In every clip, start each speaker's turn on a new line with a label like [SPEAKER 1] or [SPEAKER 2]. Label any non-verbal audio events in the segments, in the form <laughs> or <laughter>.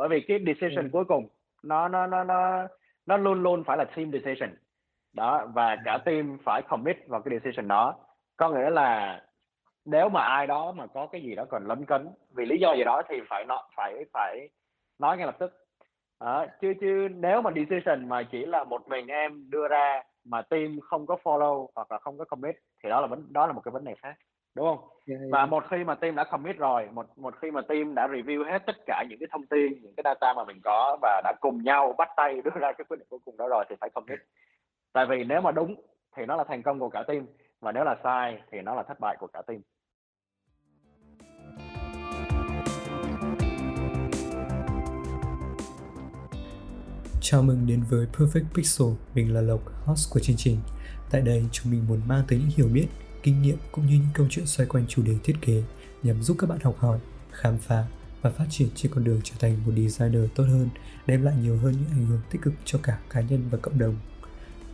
[SPEAKER 1] bởi vì cái decision ừ. cuối cùng nó nó nó nó nó luôn luôn phải là team decision. Đó và cả team phải commit vào cái decision đó. Có nghĩa là nếu mà ai đó mà có cái gì đó còn lấn cấn vì lý do gì đó thì phải nó phải phải nói ngay lập tức. Đó, chứ chứ nếu mà decision mà chỉ là một mình em đưa ra mà team không có follow hoặc là không có commit thì đó là vấn đó là một cái vấn đề khác đúng không yeah, yeah. và một khi mà team đã commit rồi một một khi mà team đã review hết tất cả những cái thông tin những cái data mà mình có và đã cùng nhau bắt tay đưa ra cái quyết định cuối cùng đó rồi thì phải commit tại vì nếu mà đúng thì nó là thành công của cả team và nếu là sai thì nó là thất bại của cả team
[SPEAKER 2] Chào mừng đến với Perfect Pixel, mình là Lộc, host của chương trình. Tại đây, chúng mình muốn mang tới những hiểu biết, kinh nghiệm cũng như những câu chuyện xoay quanh chủ đề thiết kế nhằm giúp các bạn học hỏi, khám phá và phát triển trên con đường trở thành một designer tốt hơn, đem lại nhiều hơn những ảnh hưởng tích cực cho cả cá nhân và cộng đồng.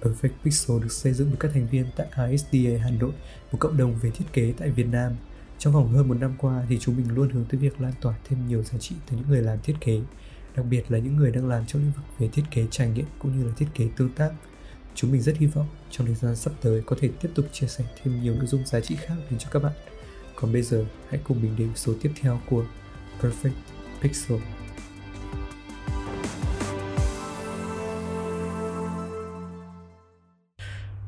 [SPEAKER 2] Perfect Pixel được xây dựng bởi các thành viên tại ISDA Hà Nội, một cộng đồng về thiết kế tại Việt Nam. Trong vòng hơn một năm qua thì chúng mình luôn hướng tới việc lan tỏa thêm nhiều giá trị tới những người làm thiết kế, đặc biệt là những người đang làm trong lĩnh vực về thiết kế trải nghiệm cũng như là thiết kế tương tác. Chúng mình rất hy vọng trong thời gian sắp tới có thể tiếp tục chia sẻ thêm nhiều nội dung giá trị khác đến cho các bạn. Còn bây giờ, hãy cùng mình đến số tiếp theo của Perfect Pixel.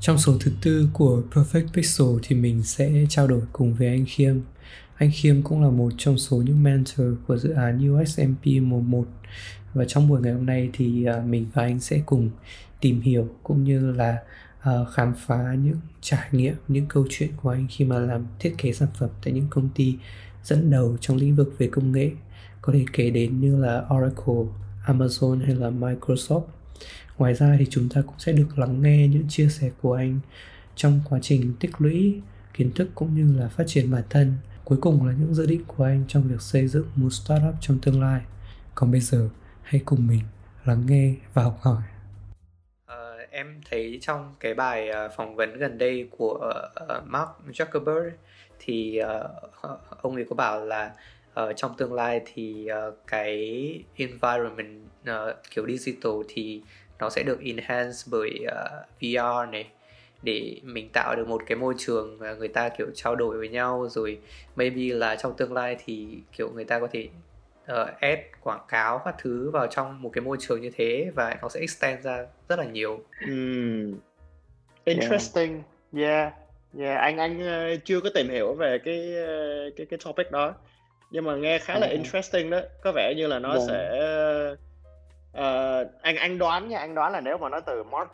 [SPEAKER 2] Trong số thứ tư của Perfect Pixel thì mình sẽ trao đổi cùng với anh Khiêm. Anh Khiêm cũng là một trong số những mentor của dự án USMP 11 và trong buổi ngày hôm nay thì à, mình và anh sẽ cùng tìm hiểu cũng như là uh, khám phá những trải nghiệm những câu chuyện của anh khi mà làm thiết kế sản phẩm tại những công ty dẫn đầu trong lĩnh vực về công nghệ. Có thể kể đến như là Oracle, Amazon hay là Microsoft. Ngoài ra thì chúng ta cũng sẽ được lắng nghe những chia sẻ của anh trong quá trình tích lũy kiến thức cũng như là phát triển bản thân. Cuối cùng là những dự định của anh trong việc xây dựng một startup trong tương lai. Còn bây giờ hãy cùng mình lắng nghe và học hỏi em thấy trong cái bài uh, phỏng vấn gần đây của uh, Mark Zuckerberg thì uh, ông ấy có bảo là uh, trong tương lai thì uh, cái environment uh, kiểu digital thì nó sẽ được enhance bởi uh, VR này để mình tạo được một cái môi trường mà người ta kiểu trao đổi với nhau. Rồi maybe là trong tương lai thì kiểu người ta có thể uh, add quảng cáo các thứ vào trong một cái môi trường như thế và nó sẽ extend ra rất là nhiều.
[SPEAKER 1] Mm. Interesting. Yeah. yeah. Yeah, anh anh uh, chưa có tìm hiểu về cái uh, cái cái topic đó. Nhưng mà nghe khá là ừ. interesting đó. Có vẻ như là nó yeah. Dạ. sẽ uh, anh anh đoán nha, anh đoán là nếu mà nó từ Mark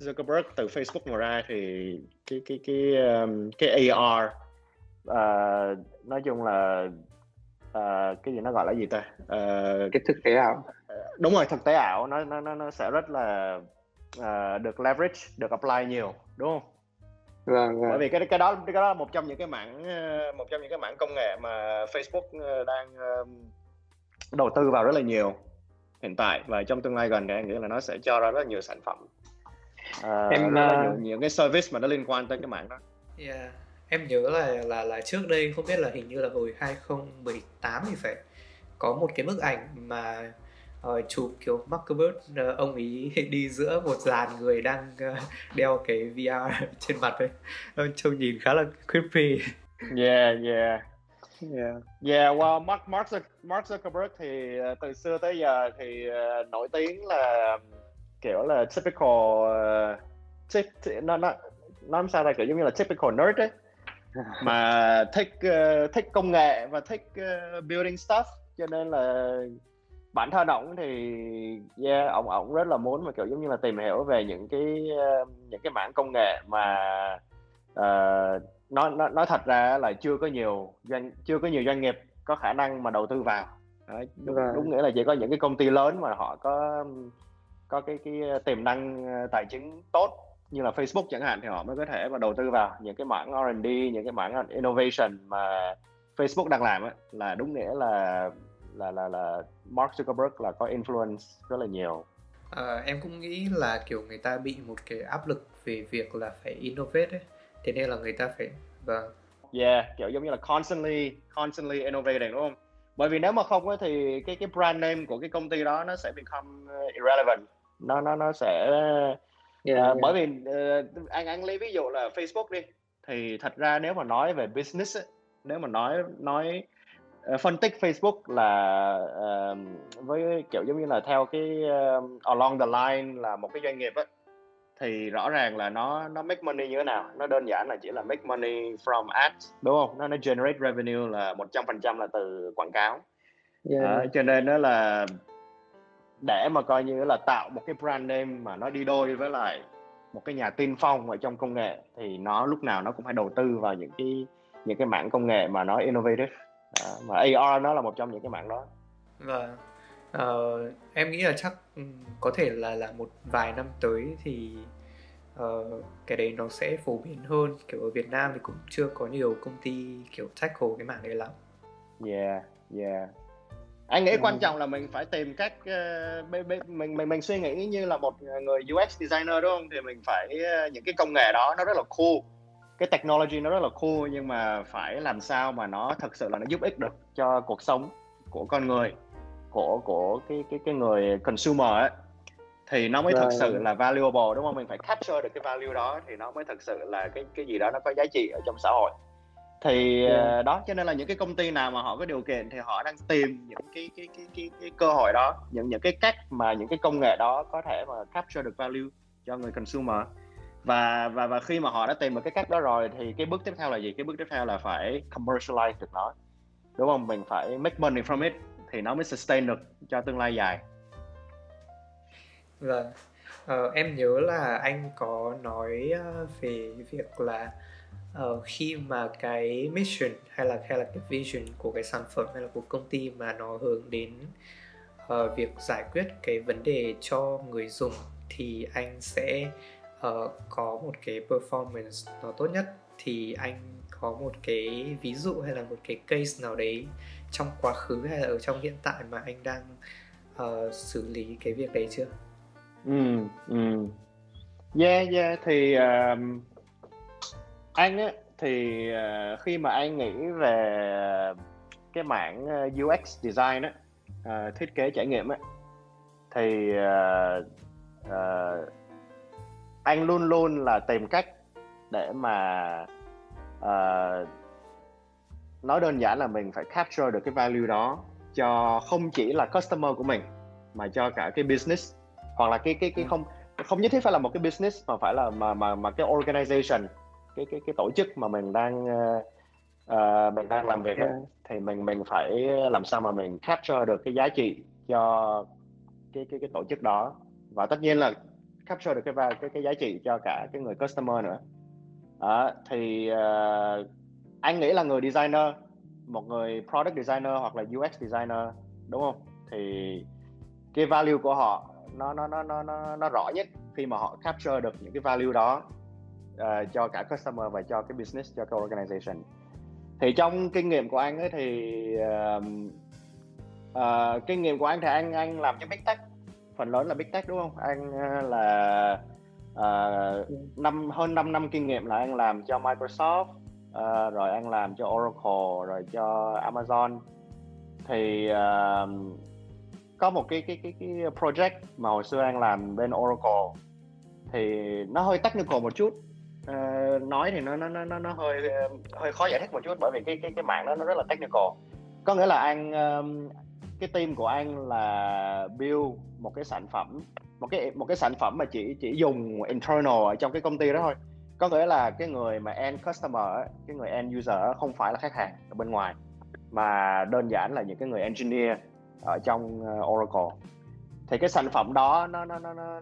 [SPEAKER 1] Zuckerberg từ Facebook mà ra thì cái cái cái um, cái AR uh, nói chung là uh, cái gì nó gọi là gì ta?
[SPEAKER 3] Uh, cái thực tế ảo.
[SPEAKER 1] đúng rồi thực tế ảo nó nó nó sẽ rất là uh, được leverage được apply nhiều đúng không? Vâng, vâng. bởi vì cái cái đó cái đó là một trong những cái mảng một trong những cái mảng công nghệ mà Facebook đang đầu tư vào rất là nhiều hiện tại và trong tương lai gần thì anh nghĩ là nó sẽ cho ra rất là nhiều sản phẩm. Uh, em uh... nhiều, nhiều cái service mà nó liên quan tới cái mảng đó.
[SPEAKER 2] Yeah em nhớ là là là trước đây không biết là hình như là hồi 2018 thì phải có một cái bức ảnh mà uh, chụp kiểu Zuckerberg uh, ông ý đi giữa một dàn người đang uh, đeo cái VR <laughs> trên mặt ấy. Trông nhìn khá là creepy.
[SPEAKER 1] Yeah yeah. Yeah. Yeah well Mark Mark Mark Zuckerberg thì uh, từ xưa tới giờ thì uh, nổi tiếng là kiểu là typical uh, tip, nó nó nó sao ra kiểu giống như là typical nerd ấy mà thích uh, thích công nghệ và thích uh, building stuff cho nên là bản thân ổng thì yeah ổng ổng rất là muốn mà kiểu giống như là tìm hiểu về những cái uh, những cái mảng công nghệ mà uh, nói nói nói thật ra là chưa có nhiều doanh chưa có nhiều doanh nghiệp có khả năng mà đầu tư vào Đấy, đúng, right. đúng nghĩa là chỉ có những cái công ty lớn mà họ có có cái cái tiềm năng tài chính tốt như là Facebook chẳng hạn thì họ mới có thể mà đầu tư vào những cái mảng R&D những cái mảng innovation mà Facebook đang làm ấy, là đúng nghĩa là là là là Mark Zuckerberg là có influence rất là nhiều.
[SPEAKER 2] À, em cũng nghĩ là kiểu người ta bị một cái áp lực về việc là phải innovate ấy, thế nên là người ta phải vâng.
[SPEAKER 1] Yeah, kiểu giống như là constantly constantly innovating đúng không? bởi vì nếu mà không ấy, thì cái cái brand name của cái công ty đó nó sẽ become irrelevant nó nó nó sẽ yeah, uh, yeah. bởi vì uh, anh anh lấy ví dụ là Facebook đi thì thật ra nếu mà nói về business ấy, nếu mà nói nói uh, phân tích Facebook là uh, với kiểu giống như là theo cái uh, along the line là một cái doanh nghiệp ấy, thì rõ ràng là nó nó make money như thế nào nó đơn giản là chỉ là make money from ads đúng không nó nó generate revenue là một trăm phần trăm là từ quảng cáo yeah. à, cho nên nó là để mà coi như là tạo một cái brand name mà nó đi đôi với lại một cái nhà tiên phong ở trong công nghệ thì nó lúc nào nó cũng phải đầu tư vào những cái những cái mảng công nghệ mà nó innovative. À, mà AR nó là một trong những cái mảng đó.
[SPEAKER 2] Vâng. Uh, em nghĩ là chắc ừ, có thể là là một vài năm tới thì uh, cái đấy nó sẽ phổ biến hơn. Kiểu ở Việt Nam thì cũng chưa có nhiều công ty kiểu tackle cái mảng đấy lắm.
[SPEAKER 1] Yeah yeah anh nghĩ ừ. quan trọng là mình phải tìm cách uh, mình mình mình suy nghĩ như là một người UX designer đúng không? Thì mình phải uh, những cái công nghệ đó nó rất là cool. Cái technology nó rất là cool nhưng mà phải làm sao mà nó thực sự là nó giúp ích được cho cuộc sống của con người của của cái cái cái người consumer ấy. Thì nó mới right. thực sự là valuable đúng không? Mình phải capture được cái value đó thì nó mới thực sự là cái cái gì đó nó có giá trị ở trong xã hội thì yeah. Ờ, đó cho nên là những cái công ty nào mà họ có điều kiện thì họ đang tìm những cái cái cái cái, cái cơ hội đó những những cái cách mà những cái công nghệ đó có thể mà capture được value cho người consumer. Và và và khi mà họ đã tìm được cái cách đó rồi thì cái bước tiếp theo là gì? Cái bước tiếp theo là phải commercialize được nó. Đúng không? Mình phải make money from it thì nó mới sustain được cho tương lai dài.
[SPEAKER 2] Vâng. Ờ, em nhớ là anh có nói ờ, về việc là uh, khi mà cái mission hay là hay là cái vision của cái sản phẩm hay là của công ty mà nó hướng đến uh, việc giải quyết cái vấn đề cho người dùng thì anh sẽ uh, có một cái performance nó tốt nhất thì anh có một cái ví dụ hay là một cái case nào đấy trong quá khứ hay là ở trong hiện tại mà anh đang uh, xử lý cái việc đấy chưa?
[SPEAKER 1] Ừ, ừ. Yeah, yeah thì uh, anh á thì uh, khi mà anh nghĩ về cái mảng UX design á, uh, thiết kế trải nghiệm á thì anh luôn luôn là tìm cách để mà uh, nói đơn giản là mình phải capture được cái value đó cho không chỉ là customer của mình mà cho cả cái business hoặc là cái cái cái ừ. không không nhất thiết phải là một cái business mà phải là mà mà mà cái organization cái cái cái tổ chức mà mình đang uh, mình đang làm việc yeah. thì mình mình phải làm sao mà mình capture được cái giá trị cho cái cái cái tổ chức đó. Và tất nhiên là capture được cái cái cái giá trị cho cả cái người customer nữa. À, thì uh, anh nghĩ là người designer một người product designer hoặc là UX designer đúng không? Thì cái value của họ nó nó nó nó nó, nó rõ nhất khi mà họ capture được những cái value đó uh, cho cả customer và cho cái business cho cái organization. Thì trong kinh nghiệm của anh ấy thì uh, uh, kinh nghiệm của anh thì anh anh làm cho big tech. Phần lớn là big tech đúng không? Anh uh, ờ, là uh, năm hơn 5 năm kinh nghiệm là anh làm cho Microsoft uh, rồi anh làm cho Oracle rồi cho Amazon. Thì uh, có một cái cái cái cái project mà hồi xưa anh làm bên Oracle. Thì nó hơi technical một chút uh, nói thì nó nó nó nó hơi ờ, hơi khó giải thích một chút bởi vì cái cái cái mạng đó nó rất là technical. Có nghĩa là anh um, cái team của anh là build một cái sản phẩm một cái một cái sản phẩm mà chỉ chỉ dùng internal ở trong cái công ty đó thôi. Có nghĩa là cái người mà end customer cái người end user không phải là khách hàng ở bên ngoài mà đơn giản là những cái người engineer ở trong ờ, Oracle. Thì cái sản phẩm đó nó nó nó, nó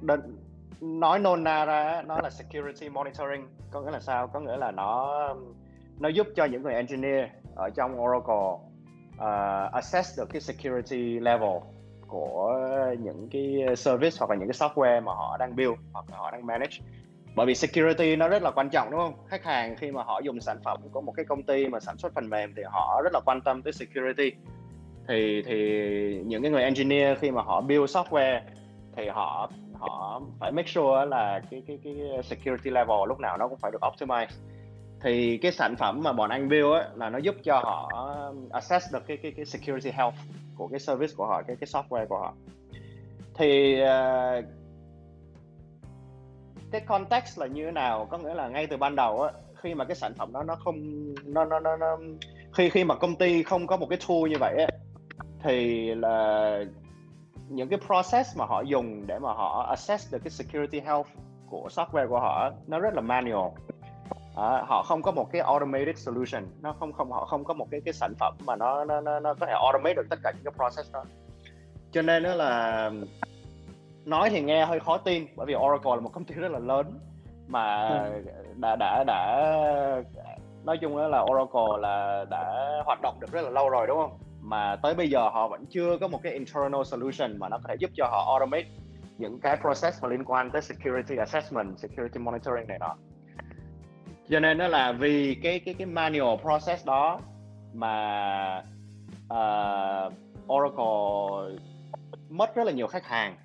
[SPEAKER 1] đơn, nói nôn na ra nó là security monitoring có nghĩa là sao? Có nghĩa là nó nó giúp cho những người engineer ở trong Oracle ờ, uh, assess được cái security level của những cái service hoặc là những cái software mà họ đang build hoặc là họ đang manage. Bởi vì security nó rất là quan trọng đúng không? Khách hàng khi mà họ dùng sản phẩm của một cái công ty mà sản xuất phần mềm thì họ rất là quan tâm tới security. Thì thì những cái người engineer khi mà họ build software thì họ họ phải make sure là cái cái cái security level lúc nào nó cũng phải được optimize. Thì cái sản phẩm mà bọn anh build á là nó giúp cho họ um, assess được cái cái cái security health của cái service của họ cái cái software của họ. Thì uh, cái context là như thế nào? Có nghĩa là ngay từ ban đầu á khi mà cái sản phẩm đó nó không nó nó nó, nó khi khi mà công ty không có một cái tool như vậy á thì là những cái process mà họ dùng để mà họ assess được cái security health của software của họ nó rất là manual. À, họ không có một cái automated solution. Nó không không họ không có một cái cái sản phẩm mà nó nó nó, nó có thể automate được tất cả những cái process đó. Cho nên nó là nói thì nghe hơi khó tin bởi vì Oracle là một công ty rất là lớn mà ừ. đã đã đã nói chung là Oracle là đã hoạt động được rất là lâu rồi đúng không mà tới bây giờ họ vẫn chưa có một cái internal solution mà nó có thể giúp cho họ automate những cái process mà liên quan tới security assessment, security monitoring này nọ. Cho nên nó là vì cái cái cái manual process đó mà uh, Oracle mất rất là nhiều khách hàng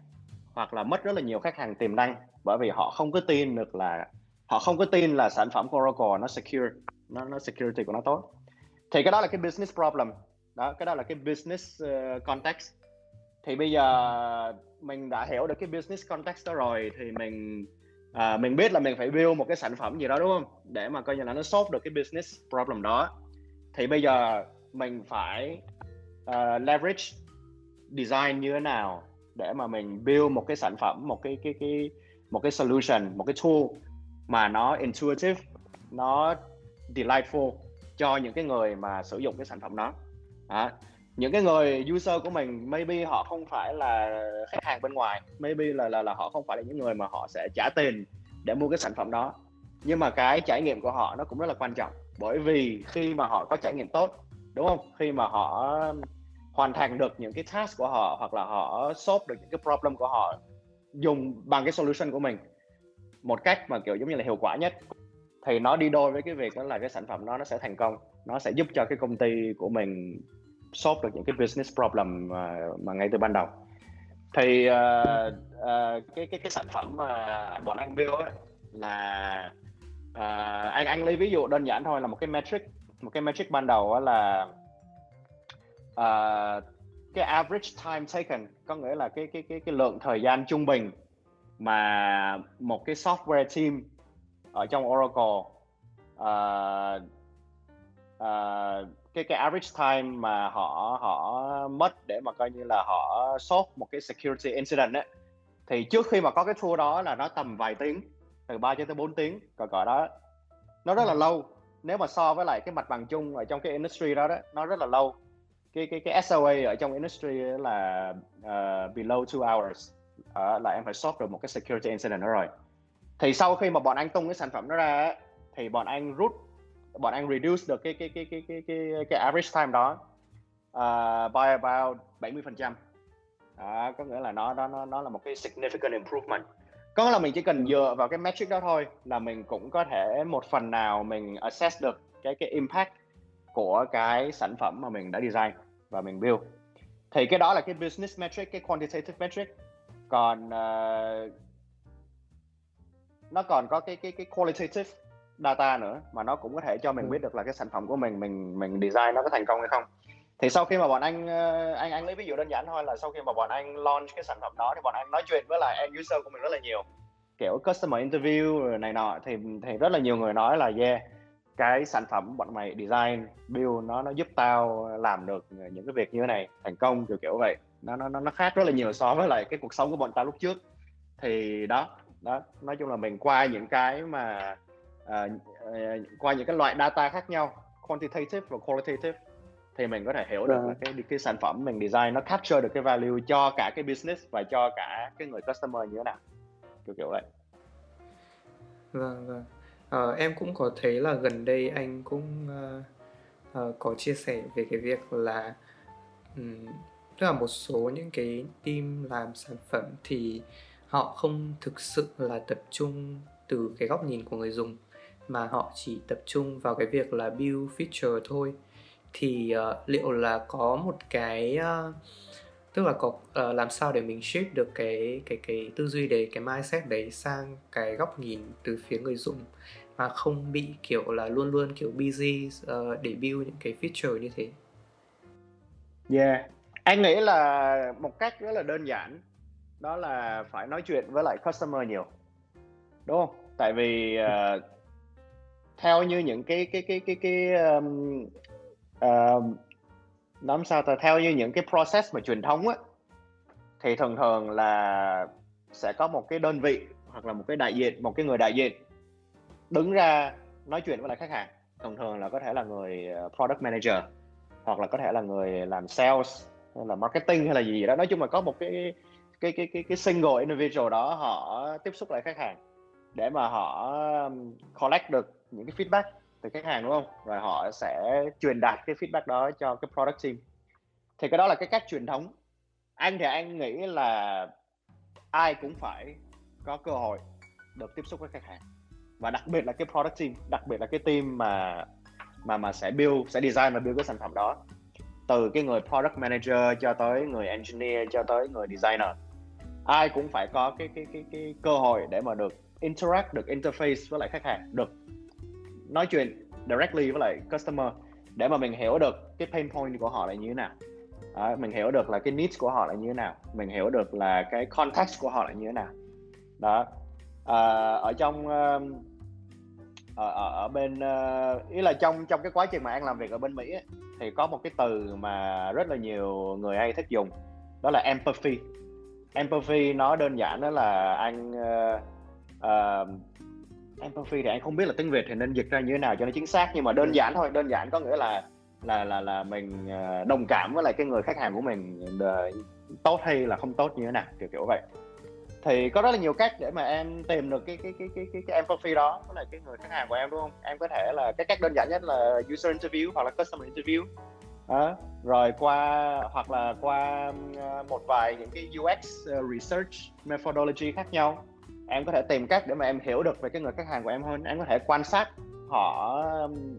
[SPEAKER 1] hoặc là mất rất là nhiều khách hàng tiềm năng bởi vì họ không có tin được là họ không có tin là sản phẩm của Oracle nó secure nó nó security của nó tốt thì cái đó là cái business problem đó cái đó là cái business uh, context. Thì bây giờ mình đã hiểu được cái business context đó rồi thì mình à, mình biết là mình phải build một cái sản phẩm gì đó đúng không? Để mà coi như là nó solve được cái business problem đó. Thì bây giờ mình phải uh, leverage design như thế nào để mà mình build một cái sản phẩm một cái cái cái một cái solution một cái tool mà nó intuitive nó delightful cho những cái người mà sử dụng cái sản phẩm đó à, những cái người user của mình maybe họ không phải là khách hàng bên ngoài maybe là là là họ không phải là những người mà họ sẽ trả tiền để mua cái sản phẩm đó. Nhưng mà cái trải nghiệm của họ nó cũng rất là quan trọng bởi vì khi mà họ có trải nghiệm tốt đúng không? Khi mà họ hoàn thành được những cái task của họ hoặc là họ solve được những cái problem của họ dùng bằng cái solution của mình một cách mà kiểu giống như là hiệu quả nhất thì nó đi đôi với cái việc đó là cái sản phẩm đó nó sẽ thành công nó sẽ giúp cho cái công ty của mình solve được những cái business problem mà, mà ngay từ ban đầu. Thì uh, uh, cái cái cái sản phẩm mà bọn anh build ấy, là uh, anh anh lấy ví dụ đơn giản thôi là một cái metric một cái metric ban đầu là uh, cái average time taken có nghĩa là cái cái cái cái lượng thời gian trung bình mà một cái software team ở trong Oracle uh, uh, cái cái average time mà họ họ mất để mà coi như là họ solve một cái security incident ấy thì trước khi mà có cái tour đó là nó tầm vài tiếng từ 3 cho tới 4 tiếng cỡ cỡ đó. Nó rất là lâu. Nếu mà so với lại cái mặt bằng chung ở trong cái industry đó đó nó rất là lâu. Cái cái cái SOA ở trong industry là uh, below two hours. Uh, là em phải solve được một cái security incident đó rồi. Thì sau khi mà bọn anh tung cái sản phẩm đó ra thì bọn anh rút bọn anh reduce được cái cái cái cái cái cái, cái average time đó uh, by about 70 phần trăm. Đó, có nghĩa là nó nó nó nó là một cái significant improvement. Có là mình chỉ cần dựa vào cái metric đó thôi là mình cũng có thể một phần nào mình assess được cái cái impact của cái sản phẩm mà mình đã design và mình build. Thì cái đó là cái business metric cái quantitative metric. Còn uh, nó còn có cái cái cái qualitative data nữa mà nó cũng có thể cho mình ừ. biết được là cái sản phẩm của mình mình mình design nó có thành công hay không. Thì sau khi mà bọn anh ờ, anh anh lấy ví dụ đơn giản thôi là sau khi mà bọn anh launch cái sản phẩm đó thì bọn anh nói chuyện với lại end user của mình rất là nhiều. Kiểu customer interview này nọ thì thì rất là nhiều người nói là yeah cái sản phẩm bọn mày design build nó nó giúp tao làm được những cái việc như thế này thành công kiểu kiểu vậy. Nó nó nó khác rất là nhiều so với lại cái cuộc sống của bọn tao lúc trước. Thì đó đó nói chung là mình qua những cái mà uh, uh, qua những cái loại data khác nhau quantitative và qualitative thì mình có thể hiểu được là cái cái sản phẩm mình design nó capture được cái value cho cả cái business và cho cả cái người customer như thế nào. Kiểu kiểu vậy.
[SPEAKER 2] Vâng vâng. Uh, em cũng có thấy là gần đây anh cũng uh, uh, có chia sẻ về cái việc là um, tức là một số những cái team làm sản phẩm thì họ không thực sự là tập trung từ cái góc nhìn của người dùng mà họ chỉ tập trung vào cái việc là build feature thôi. Thì uh, liệu là có một cái uh, tức là có uh, làm sao để mình shift được cái cái cái tư duy đấy cái mindset đấy sang cái góc nhìn từ phía người dùng mà không bị kiểu là luôn luôn kiểu busy uh, để build những cái feature như thế?
[SPEAKER 1] Yeah. Anh nghĩ là một cách rất là đơn giản đó là phải nói chuyện với lại customer nhiều. Đúng không? Tại vì uh, theo như những cái cái cái cái cái um, uh, nói sao ta theo như những cái process mà truyền thống á thì thường thường là sẽ có một cái đơn vị hoặc là một cái đại diện một cái người đại diện đứng ra nói chuyện với lại khách hàng. Thường thường là có thể là người ờ, product manager hoặc là có thể là người làm sales hay là marketing hay là gì đó. Nói chung là có một cái cái cái cái cái single individual đó họ tiếp xúc lại khách hàng để mà họ collect được những cái feedback từ khách hàng, đúng không? Rồi họ sẽ truyền đạt cái feedback đó cho cái product team. Thì cái đó là cái cách truyền thống. Anh thì anh nghĩ là ai cũng phải có cơ hội được tiếp xúc với khách hàng. Và đặc biệt là cái product team, đặc biệt là cái team mà mà mà sẽ build, sẽ design và build cái sản phẩm đó. Từ cái người product manager cho tới người engineer, cho tới người designer. Ai cũng phải có cái cái cái cái cơ hội để mà được interact, được interface với lại khách hàng, được nói chuyện directly với lại customer để mà mình hiểu được cái pain point của họ là như thế nào. À, mình hiểu được là cái needs của họ là như thế nào. Mình hiểu được là cái context của họ là như thế nào. Đó. À, ở trong um, ở, ở, ở bên uh, ý là trong trong cái quá trình mà anh làm việc ở bên Mỹ ấy, thì có một cái từ mà rất là nhiều người hay thích dùng đó là empathy. Empathy nó đơn giản đó là anh uh, uh, empathy thì anh không biết là tiếng Việt thì nên dịch ra như thế nào cho nó chính xác nhưng mà đơn giản thôi đơn giản có nghĩa là là là là mình đồng cảm với lại cái người khách hàng của mình tốt hay là không tốt như thế nào kiểu kiểu vậy. Thì có rất là nhiều cách để mà em tìm được cái cái cái cái cái, cái empathy đó với lại cái người khách hàng của em đúng không? Em có thể là cái cách đơn giản nhất là user interview hoặc là customer interview. Đó. rồi qua hoặc là qua một vài những cái UX research methodology khác nhau em có thể tìm cách để mà em hiểu được về cái người khách hàng của em hơn. Em có thể quan sát họ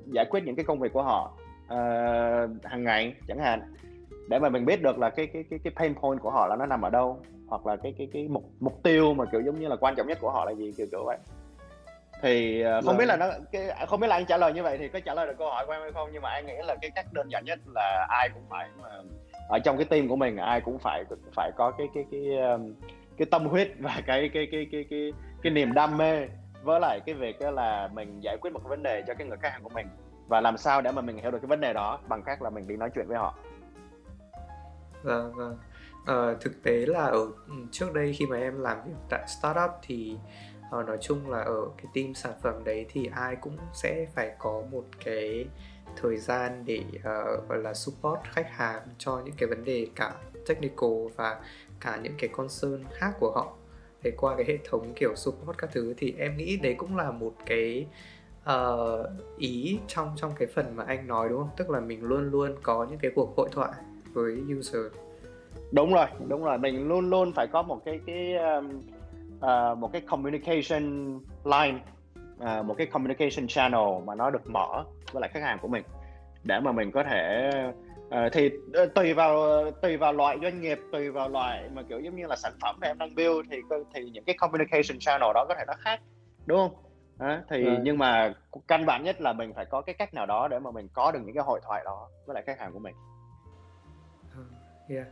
[SPEAKER 1] giải quyết những cái công việc của họ uh, hàng ngày chẳng hạn. Để mà mình biết được là cái cái cái cái pain point của họ là nó nằm ở đâu hoặc là cái cái cái mục mục tiêu mà kiểu giống như là quan trọng nhất của họ là gì kiểu kiểu vậy. Thì uh, không biết là vâng. nó cái không biết là anh trả lời như vậy thì có trả lời được câu hỏi của em hay không nhưng mà anh nghĩ là cái cách đơn giản nhất là ai cũng phải mà ở trong cái team của mình ai cũng phải phải có cái cái cái cái, cái tâm huyết và cái cái cái cái cái cái niềm đam mê. Với lại cái việc là mình giải quyết một cái vấn đề cho cái người khách hàng của mình. Và làm sao để mà mình hiểu được cái vấn đề đó bằng cách là mình đi nói chuyện với họ.
[SPEAKER 2] Vâng vâng. À, thực tế là ở ừ, trước đây khi mà em làm việc tại startup thì uh, nói chung là ở cái team sản phẩm đấy thì ai cũng sẽ phải có một cái thời gian để uh, gọi là support khách hàng cho những cái vấn đề cả technical và cả những cái concern khác của họ. Để qua cái hệ thống kiểu support các thứ thì em nghĩ đấy cũng là một cái uh, ý trong trong cái phần mà anh nói đúng không? Tức là mình luôn luôn có những cái cuộc hội thoại với user.
[SPEAKER 1] Đúng rồi đúng rồi. Mình luôn luôn phải có một cái cái um, uh, một cái communication line uh, một cái communication channel mà nó được mở với lại khách hàng của mình để mà mình có thể uh, thì uh, tùy vào tùy vào loại doanh nghiệp tùy vào loại mà kiểu giống như là sản phẩm mà em đang build thì thì những cái communication channel đó có thể nó khác đúng không? À, thì right. nhưng mà căn bản nhất là mình phải có cái cách nào đó để mà mình có được những cái hội thoại đó với lại khách hàng của mình.
[SPEAKER 2] Yeah.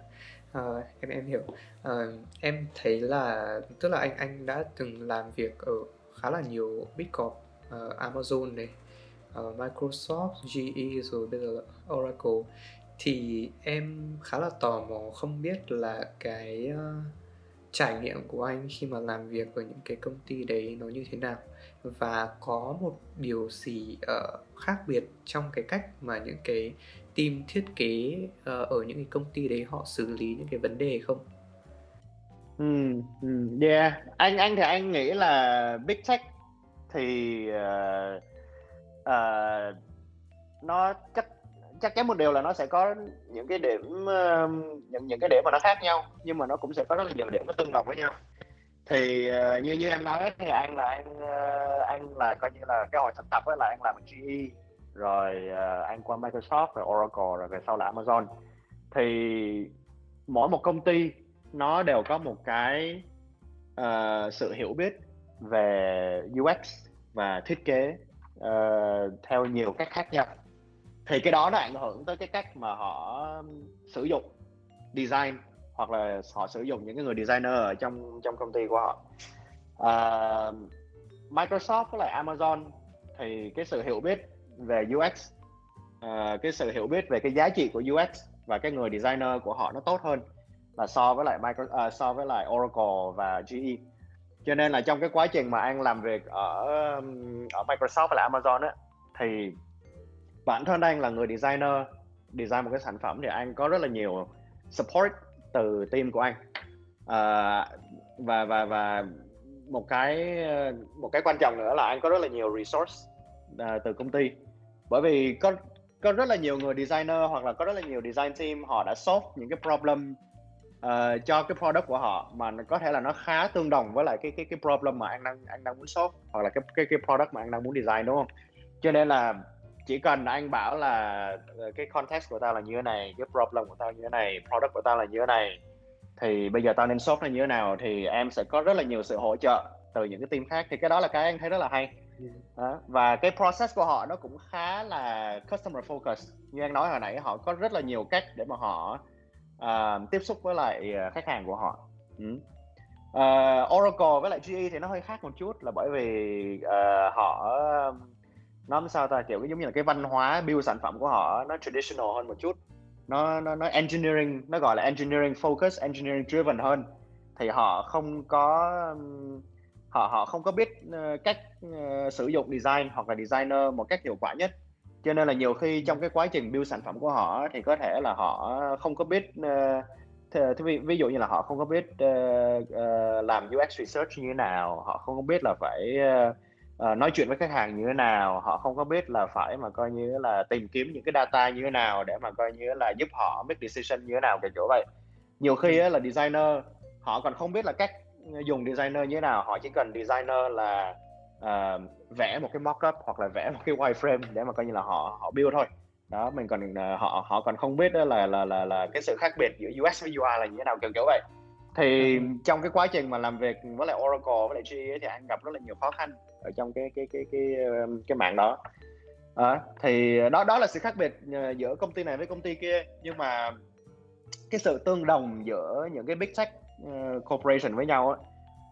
[SPEAKER 2] Uh, em em hiểu. Uh, em thấy là tức là anh anh đã từng làm việc ở khá là nhiều big corp uh, Amazon này uh, Microsoft GE rồi bây giờ là Oracle thì em khá là tò mò không biết là cái uh, trải nghiệm của anh khi mà làm việc ở những cái công ty đấy nó như thế nào và có một điều gì uh, khác biệt trong cái cách mà những cái team thiết kế uh, ở những cái công ty đấy họ xử lý những cái vấn đề không?
[SPEAKER 1] Ừ, yeah. Anh anh thì anh nghĩ là big tech thì uh, uh, nó chắc chắc chắn một điều là nó sẽ có những cái điểm những những cái điểm mà nó khác nhau nhưng mà nó cũng sẽ có rất là nhiều điểm nó tương đồng với nhau. Thì uh, như như em nói thì anh là anh uh, ờ, anh là coi như là cái hồi thực tập với là anh làm ở GE rồi ờ, uh, anh qua Microsoft rồi Oracle rồi về sau là Amazon. Thì mỗi một công ty nó đều có một cái uh, sự hiểu biết về UX và thiết kế uh, theo nhiều cách khác nhau thì cái đó nó ảnh hưởng tới cái cách mà họ um, sử dụng design hoặc là họ sử dụng những cái người designer ở trong trong công ty của họ. Uh, Microsoft với lại Amazon thì cái sự hiểu biết về UX uh, à, cái sự hiểu biết về cái giá trị của UX và cái người designer của họ nó tốt hơn là so với lại Micro, uh, so với lại Oracle và GE cho nên là trong cái quá trình mà anh làm việc ở um, ở Microsoft và lại Amazon á thì bản thân anh là người designer design một cái sản phẩm thì anh có rất là nhiều support từ team của anh. Uh, và và và một cái một cái quan trọng nữa là anh có rất là nhiều resource uh, từ công ty. Bởi vì có có rất là nhiều người designer hoặc là có rất là nhiều design team họ đã solve những cái problem uh, cho cái product của họ mà có thể là nó khá tương đồng với lại cái cái cái problem mà anh đang anh đang muốn solve hoặc là cái cái cái product mà anh đang muốn design đúng không? Cho nên là chỉ cần anh bảo là ờ, cái context của tao là như thế này cái problem của tao như thế này product của tao là như thế này thì bây giờ tao nên solve nó như thế nào thì em sẽ có rất là nhiều sự hỗ trợ từ những cái team khác thì cái đó là cái anh thấy rất là hay đó. và cái process của họ nó cũng khá là customer focus như anh nói hồi nãy họ có rất là nhiều cách để mà họ uh, tiếp xúc với lại uh, khách hàng của họ ừ. uh, Oracle với lại GE thì nó hơi khác một chút là bởi vì uh, họ nó sao ta kiểu giống như là cái văn hóa build sản phẩm của họ nó traditional hơn một chút. Nó nó nó engineering nó gọi là engineering focus engineering driven hơn. Thì họ không có họ họ không có biết ờ, cách ờ, sử dụng design hoặc là designer một cách hiệu quả nhất. Cho nên là nhiều khi trong cái quá trình build sản phẩm của họ thì có thể là họ không có biết uh, ví, ví dụ như là họ không có biết uh, uh, làm UX research như thế nào họ không có biết là phải uh, uh, nói chuyện với khách hàng như thế nào họ không có biết là phải mà coi như là tìm kiếm những cái data như thế nào để mà coi như là giúp họ make decision như thế nào kiểu kiểu vậy. Nhiều khi là designer họ còn không biết là cách dùng designer như thế nào họ chỉ cần designer là uh, vẽ một cái mockup hoặc là vẽ một cái wireframe để mà coi như là họ họ build thôi. Đó mình còn uh, họ họ còn không biết đó là là là là cái sự khác biệt giữa UX với UI là như thế nào kiểu kiểu vậy thì ừ. trong cái quá trình mà làm việc với lại Oracle với lại GE thì anh gặp rất là nhiều khó khăn ở trong cái cái cái cái cái, cái mạng đó. À, thì đó đó là sự khác biệt ờ, giữa công ty này với công ty kia. Nhưng mà cái sự tương đồng giữa những cái big tech uh, corporation với nhau á,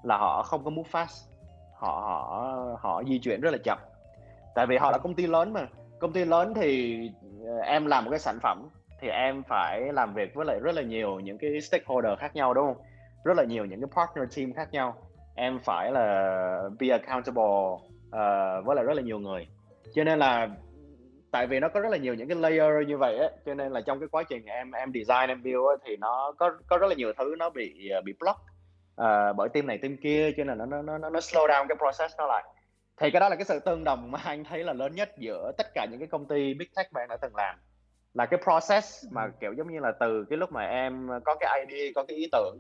[SPEAKER 1] là họ không có move fast. Họ họ họ di chuyển rất là chậm. Tại vì họ là công ty lớn mà. Công ty lớn thì em làm một cái sản phẩm thì em phải làm việc với lại rất là nhiều những cái stakeholder khác nhau đúng không? Rất là nhiều những cái partner team khác nhau. Em phải là be accountable uh, với lại rất là nhiều người. Cho nên là tại vì nó có rất là nhiều những cái layer như vậy á cho nên là trong cái quá trình em em design em build ấy, thì nó có có rất là nhiều thứ nó bị ờ, bị block uh, bởi team này team kia cho nên là nó nó nó nó slow down cái process nó lại. Thì cái đó là cái sự tương đồng mà anh thấy là lớn nhất giữa tất cả những cái công ty big tech mà anh đã từng làm là cái process mà ừ. kiểu giống như là từ cái lúc mà em có cái idea có cái ý tưởng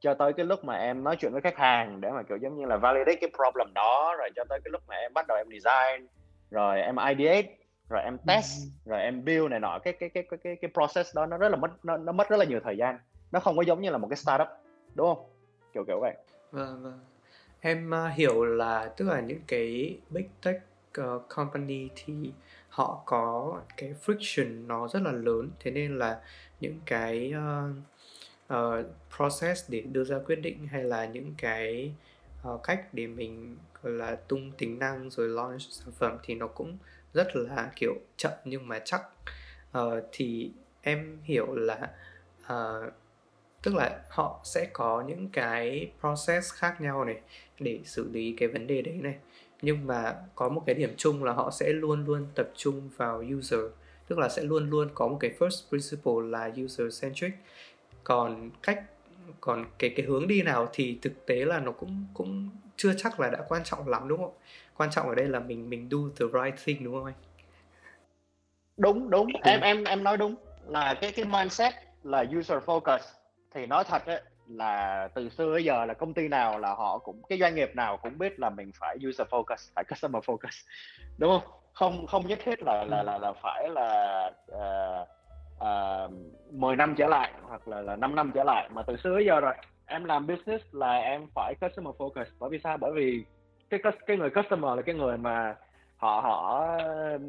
[SPEAKER 1] cho tới cái lúc mà em nói chuyện với khách hàng để mà kiểu giống như là validate cái problem đó rồi cho tới cái lúc mà em bắt đầu em design rồi em ideate rồi em test ừ. rồi em build này nọ cái cái cái cái cái, cái process đó nó rất là mất nó, nó mất rất là nhiều thời gian nó không có giống như là một cái startup đúng không kiểu kiểu vậy
[SPEAKER 2] vâng vâng em uh, hiểu là tức là những cái big tech uh, company thì họ có cái friction nó rất là lớn. Thế nên là những cái uh, uh, process để đưa ra quyết định hay là những cái uh, cách để mình gọi là tung tính năng rồi launch sản phẩm thì nó cũng rất là kiểu chậm nhưng mà chắc. Uh, thì em hiểu là uh, tức là họ sẽ có những cái process khác nhau này để xử lý cái vấn đề đấy này nhưng mà có một cái điểm chung là họ sẽ luôn luôn tập trung vào user. Tức là sẽ luôn luôn có một cái first principle là user centric. Còn cách còn cái cái hướng đi nào thì thực tế là nó cũng cũng chưa chắc là đã quan trọng lắm đúng không quan trọng ở đây là mình mình do the right thing đúng không anh?
[SPEAKER 1] Đúng. Đúng. Em em em nói đúng. Là cái cái mindset là user focus thì nói thật ấy, là từ xưa tới giờ là công ty nào là họ cũng cái doanh nghiệp nào cũng biết là mình phải user focus phải customer focus đúng không? Không không nhất thiết là là là, là phải là uh, uh, 10 năm trở lại hoặc là là 5 năm trở lại mà từ xưa giờ rồi. Em làm business là em phải customer focus. Bởi vì sao? Bởi vì cái cái người customer là cái người mà họ họ uh,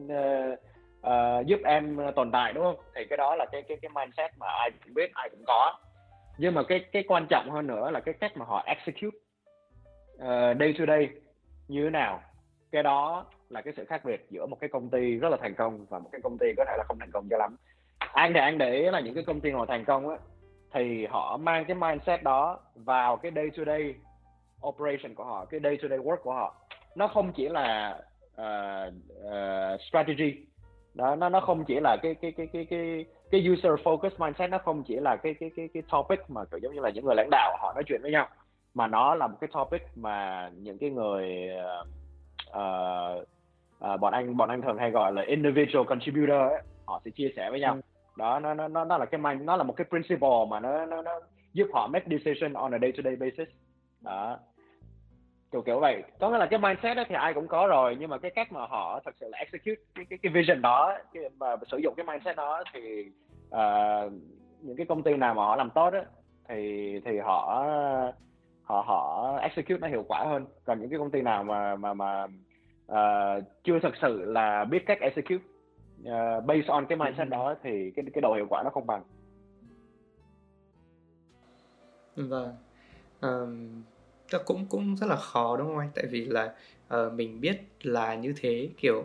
[SPEAKER 1] uh, giúp em tồn tại đúng không? Thì cái đó là cái cái cái mindset mà ai cũng biết ai cũng có nhưng mà cái cái quan trọng hơn nữa là cái cách mà họ execute uh, day to day như thế nào. Cái đó là cái sự khác biệt giữa một cái công ty rất là thành công và một cái công ty có thể là không thành công cho lắm. Anh thì anh để ý là những cái công ty nào thành công á thì họ mang cái mindset đó vào cái day to day operation của họ cái day to day work của họ. Nó không chỉ là uh, uh, strategy đó nó nó không chỉ là cái cái cái cái cái cái user focus mindset nó không chỉ là cái cái cái cái topic mà kiểu giống như là những người lãnh đạo họ nói chuyện với nhau mà nó là một cái topic mà những cái người uh, uh, bọn anh bọn anh thường hay gọi là individual contributor ấy, họ sẽ chia sẻ với nhau. Ừ. đó nó nó nó nó là cái mind nó là một cái principle mà nó nó nó giúp họ make decision on a day to day basis. Đó kiểu kiểu vậy. Có nghĩa là cái mindset đó thì ai cũng có rồi nhưng mà cái cách mà họ thật sự là execute cái cái, cái vision đó cái, mà sử dụng cái mindset đó thì uh, những cái công ty nào mà họ làm tốt đó, thì thì họ họ họ execute nó hiệu quả hơn. Còn những cái công ty nào mà mà mà uh, chưa thực sự là biết cách execute uh, based on cái mindset đó thì cái cái độ hiệu quả nó không bằng.
[SPEAKER 2] Vâng. Um, cũng cũng rất là khó đúng không anh tại vì là uh, mình biết là như thế kiểu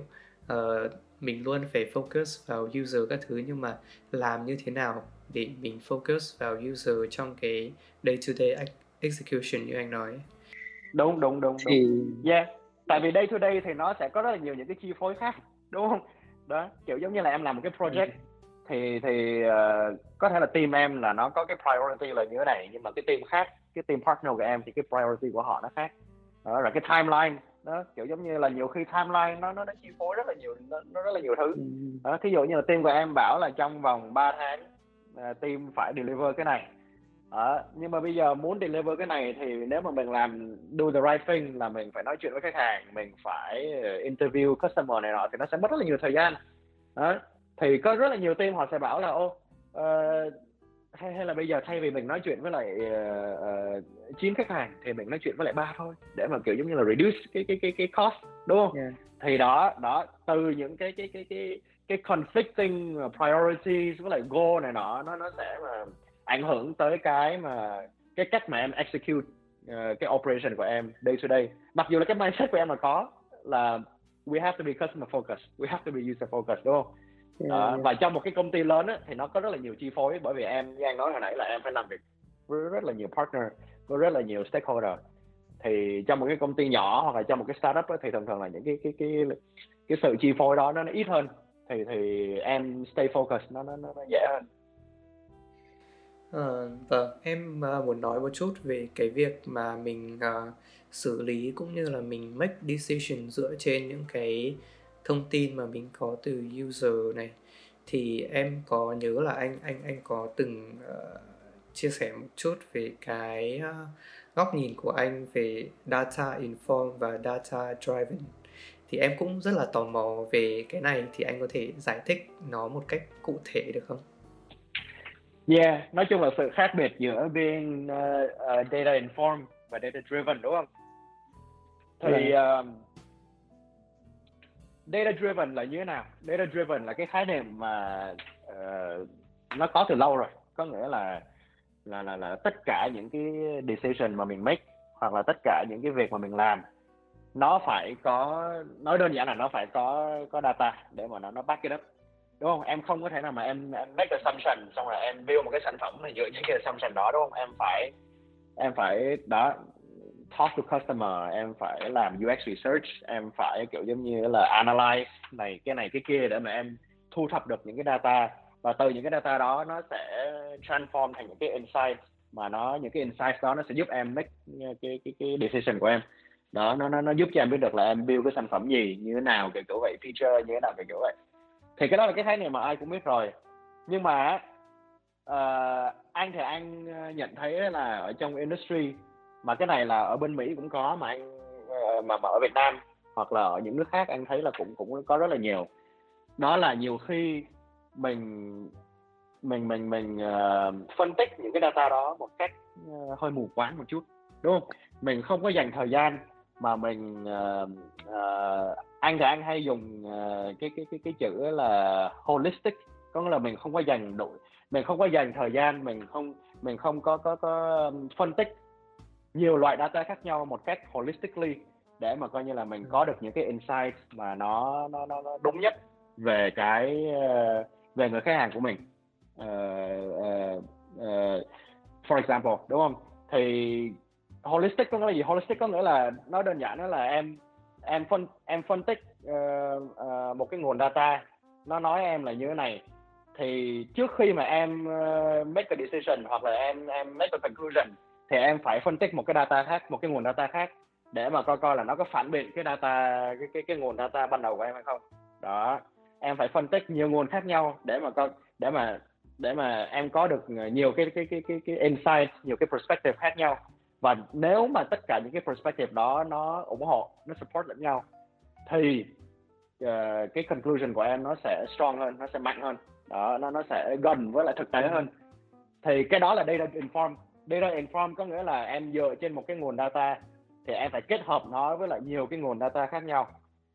[SPEAKER 2] uh, mình luôn phải focus vào user các thứ nhưng mà làm như thế nào để mình focus vào user trong cái day to day execution như anh nói
[SPEAKER 1] đúng đúng đúng thì đúng. yeah tại vì day to day thì nó sẽ có rất là nhiều những cái chi phối khác đúng không đó kiểu giống như là em làm một cái project ừ. thì thì uh, có thể là team em là nó có cái priority là như thế này nhưng mà cái team khác cái team partner của em thì cái priority của họ nó khác đó rồi cái timeline đó kiểu giống như là nhiều khi timeline nó nó nó chi phối rất là nhiều nó, nó rất là nhiều thứ ừ. đó thí dụ như là team của em bảo là trong vòng 3 tháng uh, team phải deliver cái này đó. nhưng mà bây giờ muốn deliver cái này thì nếu mà mình làm do the right thing là mình phải nói chuyện với khách hàng mình phải ờ, interview customer này nọ thì nó sẽ mất rất là nhiều thời gian đó thì có rất là nhiều team họ sẽ bảo là ô uh, hay hay là bây giờ thay vì mình nói chuyện với lại chín uh, uh, khách hàng thì mình nói chuyện với lại ba thôi để mà kiểu giống như là reduce cái cái cái cái cost đúng không? Yeah. Thì đó đó từ những cái cái cái cái cái conflicting priorities với lại goal này nọ nó nó sẽ mà ảnh hưởng tới cái mà cái cách mà em execute uh, cái operation của em day to day mặc dù là cái mindset của em là có là we have to be customer focused we have to be user focused đúng không uh, yeah. và trong một cái công ty lớn á, thì nó có rất là nhiều chi phối bởi vì em như anh nói hồi nãy là em phải làm việc với rất là nhiều partner với rất là nhiều stakeholder. Thì trong một cái công ty nhỏ hoặc là trong một cái startup á, thì thường thường là những cái cái cái cái sự chi phối đó nó, nó ít hơn. Thì thì em stay focused nó nó nó dễ hơn.
[SPEAKER 2] À, vâng, em uh, muốn nói một chút về cái việc mà mình uh, xử lý cũng như là mình make decision dựa trên những cái thông tin mà mình có từ user này thì em có nhớ là anh anh anh có từng uh, chia sẻ một chút về cái uh, góc nhìn của anh về data inform và data driven thì em cũng rất là tò mò về cái này thì anh có thể giải thích nó một cách cụ thể được không?
[SPEAKER 1] Yeah, nói chung là sự khác biệt giữa being uh, uh, data informed và data driven đúng không? Thì uh, data driven là như thế nào? Data driven là cái khái niệm mà uh, nó có từ lâu rồi, có nghĩa là là là là tất cả những cái decision mà mình make hoặc là tất cả những cái việc mà mình làm nó phải có nói đơn giản là nó phải có có data để mà nó nó back it up. Đúng không? Em không có thể nào mà em em make assumption xong rồi em build một cái sản phẩm này dựa trên cái assumption đó đúng không? Em phải em phải đó talk to customer em phải làm UX research em phải kiểu giống như là analyze này cái này cái kia để mà em thu thập được những cái data. Và từ những cái data đó nó sẽ transform thành những cái insight mà nó những cái insight đó nó sẽ giúp em make ờ, cái cái cái decision của em. Đó nó nó nó giúp cho em biết được là em build cái sản phẩm gì như thế nào kiểu kiểu vậy feature như thế nào kiểu kiểu vậy. Thì cái đó là cái khái niệm mà ai cũng biết rồi. Nhưng mà uh, anh thì anh ờ, nhận thấy là ở trong industry mà cái này là ở bên Mỹ cũng có mà anh ờ, mà, mà ở Việt Nam hoặc là ở những nước khác anh thấy là cũng cũng có rất là nhiều. Đó là nhiều khi mình mình mình mình uh, phân tích những cái data đó một cách uh, hơi mù quáng một chút đúng không? Mình không có dành thời gian mà mình uh, uh, anh thì anh hay dùng uh, cái cái cái cái chữ là holistic. Có nghĩa là mình không có dành đội mình không có dành thời gian mình không mình không có có có phân tích nhiều loại data khác nhau một cách holistically để mà coi như là mình có được những cái insight mà nó nó nó, nó đúng nhất về cái uh, về người khách hàng của mình. Uh, uh, uh, for example đúng không? Thì holistic có nghĩa là gì? Holistic có nghĩa là nói đơn giản đó là em em phân em phân tích uh, uh, một cái nguồn data. Nó nói em là như thế này. Thì trước khi mà em uh, make a decision hoặc là em em make a conclusion thì em phải phân tích một cái data khác một cái nguồn data khác để mà coi coi là nó có phản biện cái data cái cái cái nguồn data ban đầu của em hay không. Đó em phải phân tích nhiều nguồn khác nhau để mà coi để mà để mà em có được nhiều cái cái cái cái cái insight nhiều cái perspective khác nhau. Và nếu mà tất cả những cái perspective đó nó ủng hộ nó support lẫn nhau thì uh, cái conclusion của em nó sẽ strong hơn nó sẽ mạnh hơn. Đó nó nó sẽ gần với lại thực tế hơn. Thì cái đó là data inform data inform có nghĩa là em dựa trên một cái nguồn data thì em phải kết hợp nó với lại nhiều cái nguồn data khác nhau.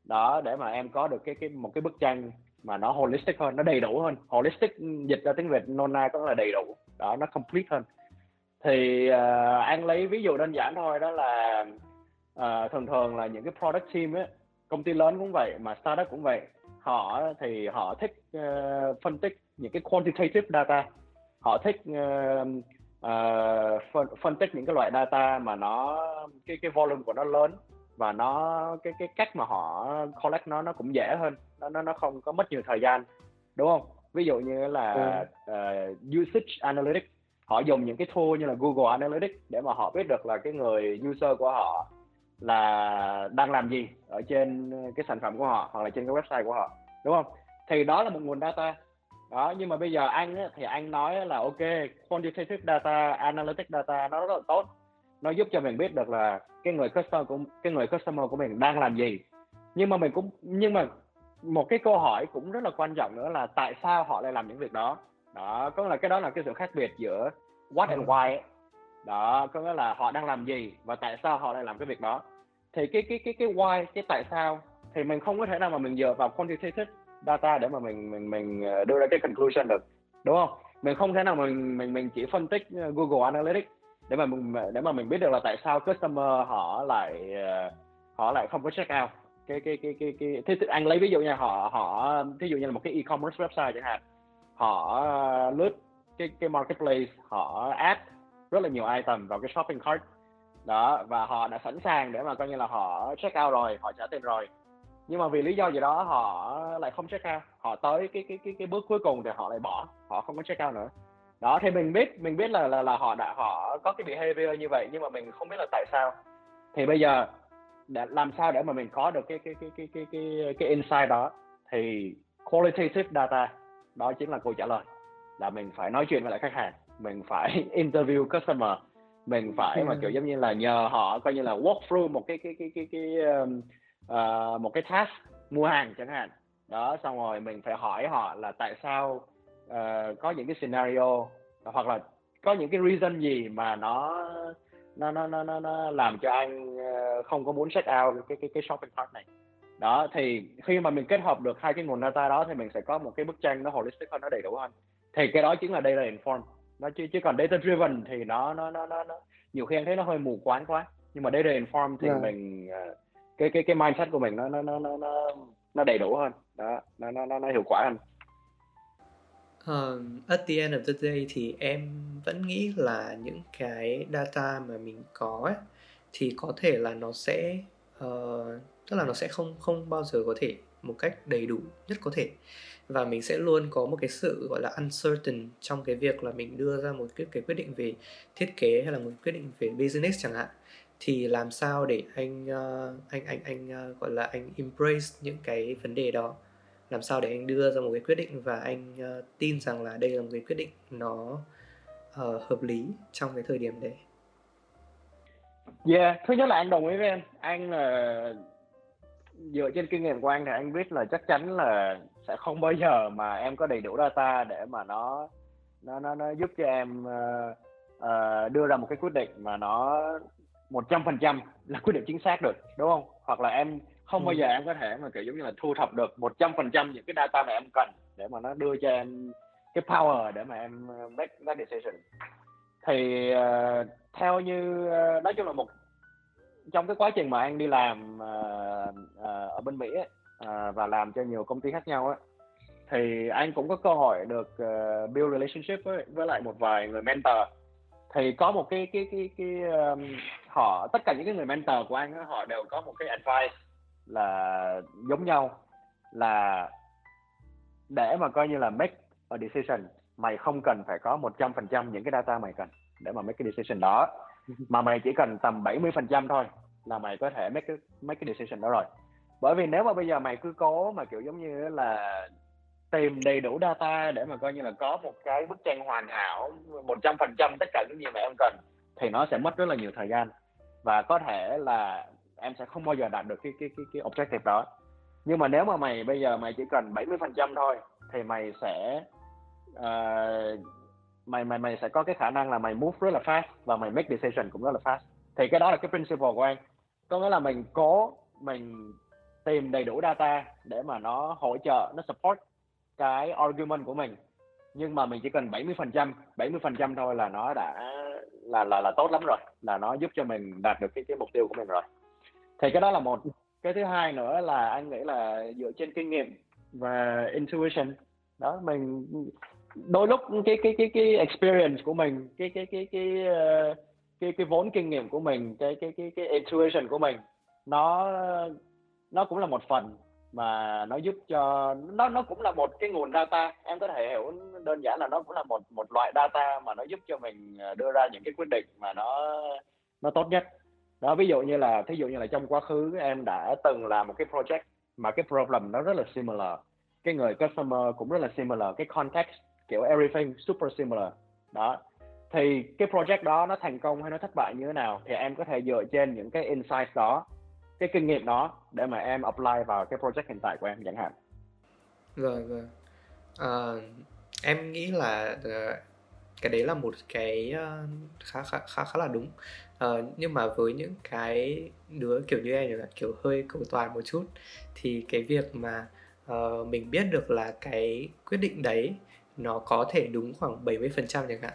[SPEAKER 1] Đó để mà em có được cái cái một cái bức tranh mà nó holistic hơn nó đầy đủ hơn. Holistic ừ, dịch ra tiếng việt nôm na có là đầy đủ. Đó nó complete hơn. Thì uh, anh lấy ví dụ đơn giản thôi đó là uh, thường thường là những cái product team ấy công ty lớn cũng vậy mà startup cũng vậy họ thì họ thích uh, phân tích những cái quantitative data. Họ thích uh, uh, phân, phân tích những cái loại data mà nó cái cái volume của nó lớn và nó cái cái cách mà họ collect nó nó cũng dễ hơn. Nó nó nó không có mất nhiều thời gian đúng không? Ví dụ như là ừ. uh, usage analytics họ dùng những cái tool như là Google Analytics để mà họ biết được là cái người user của họ là đang làm gì ở trên cái sản phẩm của họ hoặc là trên cái website của họ đúng không? Thì đó là một nguồn data đó nhưng mà bây giờ anh ấy, thì anh nói là ok quantitative data analytic data nó rất là tốt. Nó giúp cho mình biết được là cái người customer của cái người customer của mình đang làm gì. Nhưng mà mình cũng nhưng mà một cái câu hỏi cũng rất là quan trọng nữa là tại sao họ lại làm những việc đó? Đó có là cái đó là cái sự khác biệt giữa what and why ấy. đó có nghĩa là họ đang làm gì và tại sao họ lại làm cái việc đó. Thì cái cái cái cái why cái tại sao thì mình không có thể nào mà mình dựa vào quantitative data để mà mình mình mình ờ, đưa ra cái conclusion được, đúng không? Mình không thể nào mình mình mình chỉ phân tích ờ, Google Analytics để mà mình để mà mình biết được là tại sao customer họ lại ờ, họ lại không có check out. Cái cái cái cái cái thế anh lấy ví dụ nha, họ họ ví dụ như là một cái e-commerce website chẳng hạn, họ lướt cái cái marketplace, họ add rất là nhiều item vào cái shopping cart. Đó, và họ đã sẵn sàng để mà coi như là họ check out rồi, họ trả tiền rồi nhưng mà vì lý do gì đó họ lại không check out họ tới cái cái cái cái bước cuối cùng thì họ lại bỏ họ không có check out nữa đó thì mình biết mình biết là là là họ đã họ có cái behavior như vậy nhưng mà mình không biết là tại sao thì bây giờ để làm sao để mà mình có được cái cái cái cái cái cái cái insight đó thì qualitative data đó chính là câu trả lời là mình phải nói chuyện với lại khách hàng mình phải interview customer mình phải mà kiểu giống như là nhờ họ coi như là walk through một cái cái cái cái cái um, uh, một cái task mua hàng chẳng hạn đó xong rồi mình phải hỏi họ là tại sao uh, có những cái scenario hoặc là có những cái reason gì mà nó nó nó nó nó, nó làm cho anh uh, không có muốn check out cái cái cái shopping cart này đó thì khi mà mình kết hợp được hai cái nguồn data đó thì mình sẽ có một cái bức tranh nó holistic hơn nó đầy đủ hơn thì cái đó chính là data inform nó chứ chứ còn data driven thì nó nó nó nó, nó nhiều khi anh thấy nó hơi mù quáng quá nhưng mà data inform thì yeah. Dạ. mình uh, cái cái cái mindset của mình nó nó nó nó nó đầy đủ hơn. Đó nó nó nó, nó hiệu quả hơn.
[SPEAKER 2] Um, at the end of the day thì em vẫn nghĩ là những cái data mà mình có ấy, thì có thể là nó sẽ uh, tức là nó sẽ không không bao giờ có thể một cách đầy đủ nhất có thể. Và mình sẽ luôn có một cái sự gọi là uncertain trong cái việc là mình đưa ra một cái, cái quyết định về thiết kế hay là một quyết định về business chẳng hạn thì làm sao để anh uh, anh anh anh uh, gọi là anh embrace những cái vấn đề đó làm sao để anh đưa ra một cái quyết định và anh uh, tin rằng là đây là một cái quyết định nó uh, hợp lý trong cái thời điểm đấy
[SPEAKER 1] Yeah, thứ nhất là anh đồng ý với em. Anh là dựa trên kinh nghiệm của anh thì anh biết là chắc chắn là sẽ không bao giờ mà em có đầy đủ data để mà nó nó nó, nó giúp cho em uh, uh, đưa ra một cái quyết định mà nó một trăm phần trăm là quyết định chính xác được đúng không? Hoặc là em không bao ừ. giờ em có thể mà kiểu giống như là thu thập được một trăm phần trăm những cái data mà em cần để mà nó đưa cho em cái power để mà em ờ, make that decision. Thì uh, theo như uh, nói chung là một trong cái quá trình mà anh đi làm uh, uh, ở bên Mỹ ấy, uh, và làm cho nhiều công ty khác nhau ấy, thì anh cũng có cơ hội được uh, build relationship với với lại một vài người mentor. Thì có một cái cái cái cái um, họ tất cả những cái người mentor của anh họ đều có một cái advice là giống nhau là để mà coi như là make a decision mày không cần phải có một trăm phần trăm những cái data mày cần để mà make cái decision đó. <laughs> Mà mày chỉ cần tầm 70 phần trăm thôi là mày có thể make cái make cái decision đó rồi. Bởi vì nếu mà bây giờ mày cứ cố mà kiểu giống như là tìm đầy đủ data để mà coi như là có một cái bức tranh hoàn hảo một trăm phần trăm tất cả những gì mà em cần thì nó sẽ mất rất là nhiều thời gian và có thể là em sẽ không bao giờ đạt được cái cái cái cái objective đó. Nhưng mà nếu mà mày bây giờ mày chỉ cần 70 phần trăm thôi thì mày sẽ uh, mày mày mày sẽ có cái khả năng là mày move rất là fast và mày make decision cũng rất là fast. Thì cái đó là cái principle của anh. Có nghĩa là mình cố mình tìm đầy đủ data để mà nó hỗ trợ nó support cái argument của mình. Nhưng mà mình chỉ cần 70 phần trăm 70 phần trăm thôi là nó đã là là là tốt lắm rồi là nó giúp cho mình đạt được cái cái mục tiêu của mình rồi. Thì cái đó là một. Cái thứ hai nữa là anh nghĩ là dựa trên kinh nghiệm và intuition. Đó mình đôi lúc cái cái cái cái experience của mình cái cái cái cái cái cái, cái vốn kinh nghiệm của mình cái cái cái cái intuition của mình nó nó cũng là một phần mà nó giúp cho, nó nó cũng là một cái nguồn data. Em có thể hiểu đơn giản là nó cũng là một một loại data mà nó giúp cho mình ờ, đưa ra những cái quyết định mà nó nó tốt nhất. Đó, ví dụ như là, thí dụ như là trong quá khứ em đã từng làm một cái project mà cái problem nó rất là similar. Cái người customer cũng rất là similar. Cái context kiểu everything super similar. Đó. Thì cái project đó nó thành công hay nó thất bại như thế nào thì em có thể dựa trên những cái insight đó cái kinh nghiệm đó để mà em apply vào cái project hiện tại của em chẳng hạn.
[SPEAKER 2] Rồi rồi à, em nghĩ là uh, cái đấy là một cái uh, khá khá khá khá là đúng. Uh, nhưng mà với những cái đứa kiểu như em kiểu hơi cầu toàn một chút thì cái việc mà uh, mình biết được là cái quyết định đấy nó có thể đúng khoảng 70% chẳng hạn.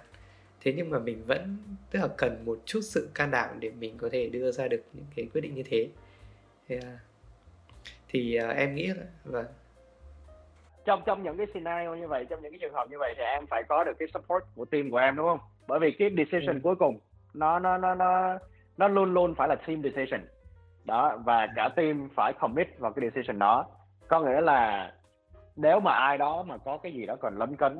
[SPEAKER 2] Thế nhưng mà mình vẫn tức là cần một chút sự can đảm để mình có thể đưa ra được những cái quyết định như thế yeah. thì uh, em nghĩ là vâng
[SPEAKER 1] trong trong những cái scenario như vậy trong những cái trường hợp như vậy thì em phải có được cái support của team của em đúng không bởi vì cái decision ừ. cuối cùng nó nó nó nó nó luôn luôn phải là team decision đó và cả team phải commit vào cái decision đó có nghĩa là nếu mà ai đó mà có cái gì đó còn lấn cấn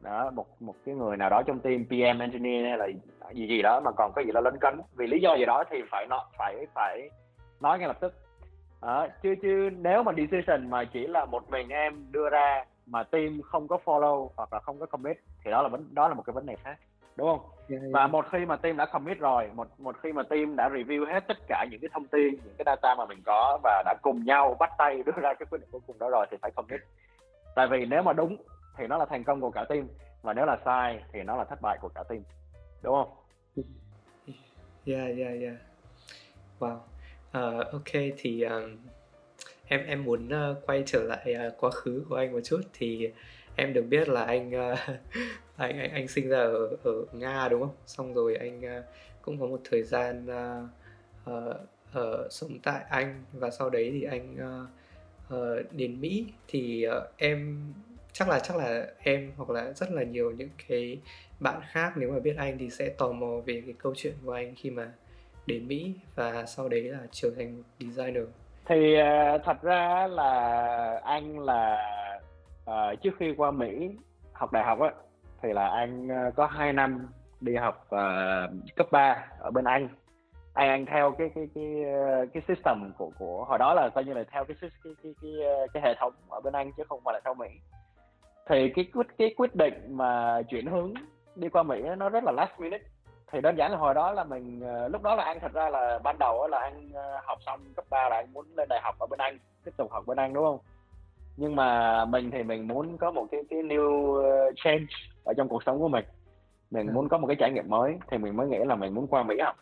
[SPEAKER 1] đó một một cái người nào đó trong team PM engineer hay là gì gì đó mà còn có gì đó lấn cấn vì lý do gì đó thì phải nó phải phải nói ngay lập tức đó, chứ chứ nếu mà decision mà chỉ là một mình em đưa ra mà team không có follow hoặc là không có commit thì đó là vấn đó là một cái vấn đề khác đúng không? Yeah, yeah. và một khi mà team đã commit rồi một một khi mà team đã review hết tất cả những cái thông tin những cái data mà mình có và đã cùng nhau bắt tay đưa ra cái quyết định cuối cùng đó rồi thì phải commit. Tại vì nếu mà đúng thì nó là thành công của cả team và nếu là sai thì nó là thất bại của cả team đúng không?
[SPEAKER 2] Yeah yeah yeah wow uh, ok thì um, em em muốn uh, quay trở lại uh, quá khứ của anh một chút. Thì em được biết là anh uh, <laughs> anh, anh anh sinh ra ở ở nga đúng không? Xong rồi anh uh, cũng có một thời gian uh, uh, uh, sống tại anh. Và sau đấy thì anh uh, uh, đến mỹ. Thì uh, em chắc là chắc là em hoặc là rất là nhiều những cái bạn khác nếu mà biết anh thì sẽ tò mò về cái câu chuyện của anh khi mà đến Mỹ và sau đấy là trở thành một designer.
[SPEAKER 1] Thì uh, thật ra là anh là uh, trước khi qua Mỹ học đại học á thì là anh uh, có 2 năm đi học uh, cấp 3 ở bên Anh. Anh anh theo cái cái cái cái system của của hồi đó là coi như là theo cái cái cái cái, cái, cái hệ thống ở bên Anh chứ không phải là theo Mỹ. Thì cái quyết cái quyết định mà chuyển hướng đi qua Mỹ nó rất là last minute thì đơn giản là hồi đó là mình ờ, lúc đó là anh thật ra là ban đầu là anh ờ, học xong cấp 3 là anh muốn lên đại học ở bên Anh tiếp tục học bên Anh đúng không? Nhưng mà mình thì mình muốn có một cái cái new ờ, change ở trong cuộc sống của mình. Mình ừ. muốn có một cái trải nghiệm mới thì mình mới nghĩ là mình muốn qua Mỹ học.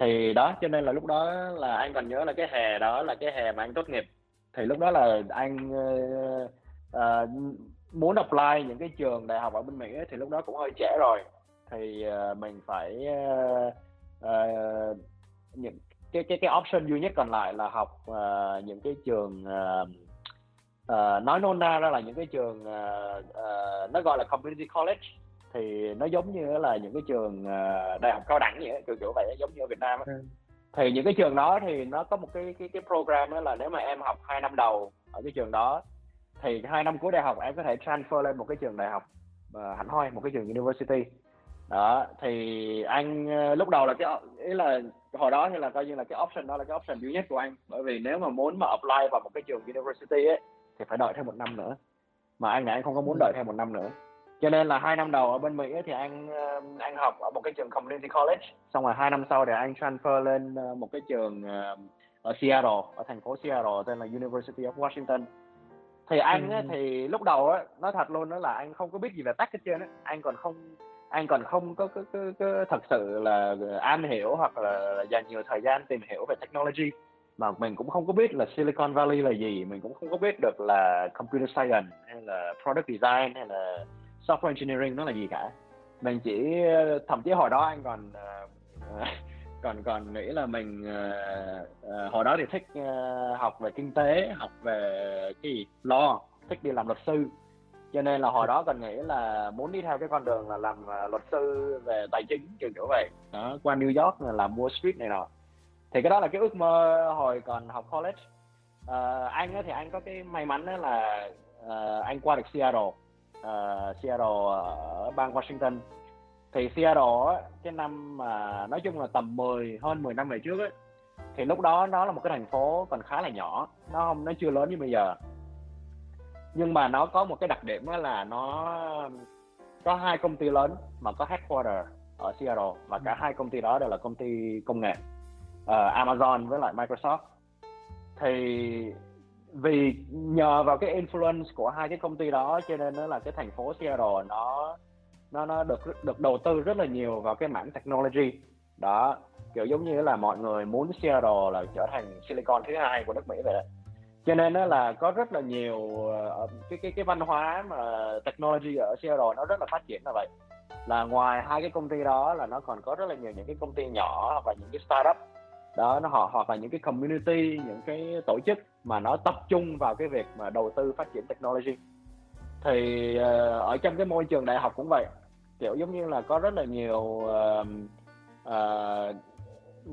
[SPEAKER 1] Thì đó cho nên là lúc đó là anh còn nhớ là cái hè đó là cái hè mà anh tốt nghiệp. Thì lúc đó là anh uh, uh, muốn apply những cái trường đại học ở bên Mỹ ấy, thì lúc đó cũng hơi trễ rồi thì uh, mình phải uh, uh, những cái cái cái option duy nhất còn lại là học uh, những cái trường uh, uh, nói nôm na ra là những cái trường uh, uh, nó gọi là community college thì nó giống như là những cái trường uh, đại học cao đẳng vậy kiểu kiểu vậy giống như ở Việt Nam ấy. Ừ. thì những cái trường đó thì nó có một cái cái cái program đó là nếu mà em học hai năm đầu ở cái trường đó thì hai năm cuối đại học em có thể transfer lên một cái trường đại học uh, hẳn hoi một cái trường university đó thì anh lúc đầu là cái ý là hồi đó thì là coi như là cái option đó là cái option duy nhất của anh. Bởi vì nếu mà muốn mà apply vào một cái trường university ấy thì phải đợi thêm một năm nữa. Mà anh này anh không có muốn đợi thêm một năm nữa. Cho nên là hai năm đầu ở bên Mỹ ấy, thì anh anh học ở một cái trường community college. Xong rồi hai năm sau thì anh transfer lên ờ, một cái trường ờ, ở Seattle ở thành phố Seattle tên là University of Washington. Thì anh ấy, thì lúc đầu á nói thật luôn đó là anh không có biết gì về tech hết trơn á. Anh còn không anh còn không có, có, có, có thật sự là ờ, am hiểu hoặc là dành nhiều thời gian tìm hiểu về technology. Mà mình cũng không có biết là Silicon Valley là gì mình cũng không có biết được là computer science hay là product design hay là software engineering nó là gì cả. Mình chỉ ờ, thậm chí hồi đó anh còn uh, <laughs> còn còn nghĩ là mình uh, uh, hồi đó thì thích uh, học về kinh tế học về cái gì? Lo thích đi làm luật sư cho nên là hồi đó còn nghĩ là muốn đi theo cái con đường là làm uh, luật sư về tài chính kiểu kiểu vậy. Đó qua New York là làm Wall Street này nọ. Thì cái đó là cái ước mơ hồi còn học college. Uh, anh thì anh có cái may mắn đó là uh, anh qua được Seattle. Uh, Seattle ở bang Washington. Thì Seattle cái năm mà nói chung là tầm 10 hơn 10 năm về trước ấy, thì lúc đó nó là một cái thành phố còn khá là nhỏ. Nó không nó chưa lớn như bây giờ nhưng mà nó có một cái đặc điểm đó là nó có hai công ty lớn mà có headquarter ở Seattle và cả hai công ty đó đều là công ty công nghệ uh, Amazon với lại Microsoft. Thì vì nhờ vào cái influence của hai cái công ty đó cho nên nó là cái thành phố Seattle nó nó nó được được đầu tư rất là nhiều vào cái mảng technology. Đó kiểu giống như là mọi người muốn Seattle là trở thành Silicon thứ hai của nước Mỹ vậy đó cho nên đó là có rất là nhiều ờ, cái cái cái văn hóa mà technology ở Seattle nó rất là phát triển là vậy. Là ngoài hai cái công ty đó là nó còn có rất là nhiều những cái công ty nhỏ và những cái startup. Đó nó họ hoặc là những cái community những cái tổ chức mà nó tập trung vào cái việc mà đầu tư phát triển technology. Thì uh, ở trong cái môi trường đại học cũng vậy. Kiểu giống như là có rất là nhiều uh, uh,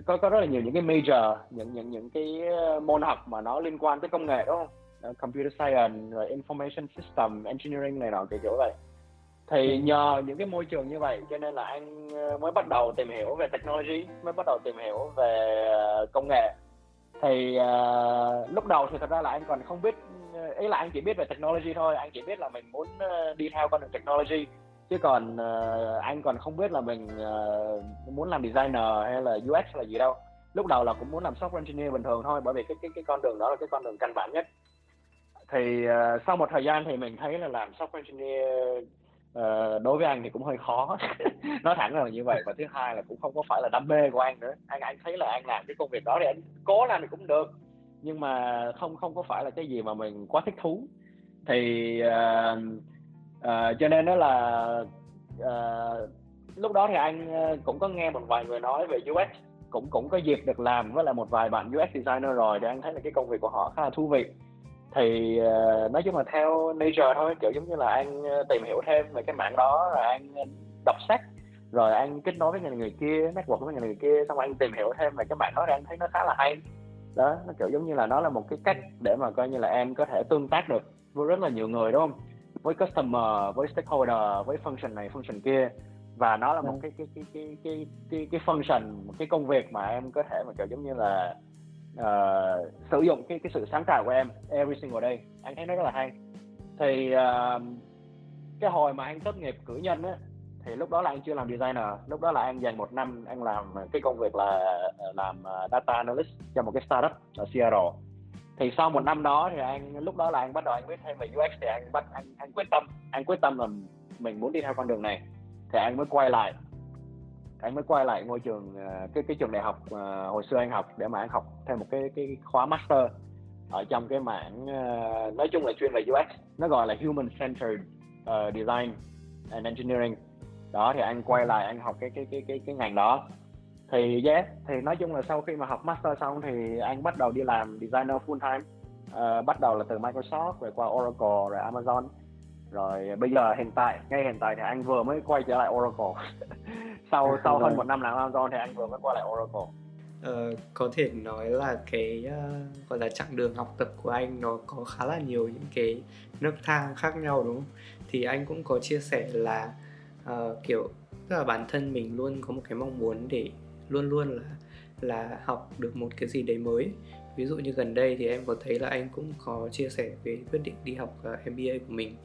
[SPEAKER 1] có có rất là nhiều những cái major những những những cái môn học mà nó liên quan tới công nghệ đúng không? Uh, computer science rồi information system engineering này nọ kiểu kiểu vậy. Thì ừ. nhờ những cái môi trường như vậy cho nên là anh ờ, mới bắt đầu tìm hiểu về technology mới bắt đầu tìm hiểu về ờ, công nghệ. Thì uh, lúc đầu thì thật ra là anh còn không biết ý là anh chỉ biết về technology thôi anh chỉ biết là mình muốn đi theo con đường technology chứ còn uh, anh còn không biết là mình uh, muốn làm designer hay là UX là gì đâu. Lúc đầu là cũng muốn làm software engineer bình thường thôi bởi vì cái cái cái con đường đó là cái con đường căn bản nhất. Thì uh, sau một thời gian thì mình thấy là làm software engineer uh, đối với anh thì cũng hơi khó. <laughs> Nói thẳng là như vậy. Và thứ hai là cũng không có phải là đam mê của anh nữa. Anh anh thấy là anh làm cái công việc đó thì anh cố làm thì cũng được. Nhưng mà không không có phải là cái gì mà mình quá thích thú. Thì uh, uh, cho nên đó là uh, lúc đó thì anh ờ, cũng có nghe một vài người nói về UX cũng cũng có dịp được làm với lại một vài bạn UX designer rồi để anh thấy là cái công việc của họ khá là thú vị. Thì uh, nói chung là theo nature thôi kiểu giống như là anh tìm hiểu thêm về cái mạng đó rồi anh đọc sách rồi anh kết nối với người người kia network với người người kia xong rồi anh tìm hiểu thêm về cái mạng đó thì anh thấy nó khá là hay. Đó nó kiểu giống như là nó là một cái cách để mà coi như là em có thể tương tác được với rất là nhiều người đúng không? Với customer với stakeholder với function này function kia. Và nó là một cái cái cái cái cái cái, cái function một cái công việc mà em có thể mà kiểu giống như là uh, sử dụng cái cái sự sáng tạo của em every single day. Anh thấy nó rất là hay. Thì uh, cái hồi mà anh tốt nghiệp cử nhân á thì lúc đó là anh chưa làm designer. Lúc đó là anh dành một năm anh làm cái công việc là làm data analyst cho một cái startup ở Seattle thì sau một năm đó thì anh lúc đó là anh bắt đầu anh biết thêm về UX thì anh bắt anh anh quyết tâm anh quyết tâm là mình muốn đi theo con đường này. Thì anh mới quay lại. Anh mới quay lại ngôi trường ờ, cái cái trường đại học uh, hồi xưa anh học để mà anh học thêm một cái cái khóa master ở trong cái mảng uh, nói chung là chuyên về UX nó gọi là human centered uh, design and engineering. Đó thì anh quay lại anh học cái cái cái cái cái ngành đó thì yes thì nói chung là sau khi mà học master xong thì anh bắt đầu đi làm designer full time. Uh, bắt đầu là từ Microsoft rồi qua Oracle rồi Amazon. Rồi bây giờ hiện tại ngay hiện tại thì anh vừa mới quay trở lại Oracle. <laughs> Sau sau hơn một năm làm Amazon thì anh vừa mới quay lại Oracle.
[SPEAKER 2] Uh, có thể nói là cái uh, gọi là chặng đường học tập của anh nó có khá là nhiều những cái nấc thang khác nhau đúng không? Thì anh cũng có chia sẻ là uh, kiểu tức là bản thân mình luôn có một cái mong muốn để luôn luôn là là học được một cái gì đấy mới ví dụ như gần đây thì em có thấy là anh cũng có chia sẻ về quyết định đi học ờ, MBA của mình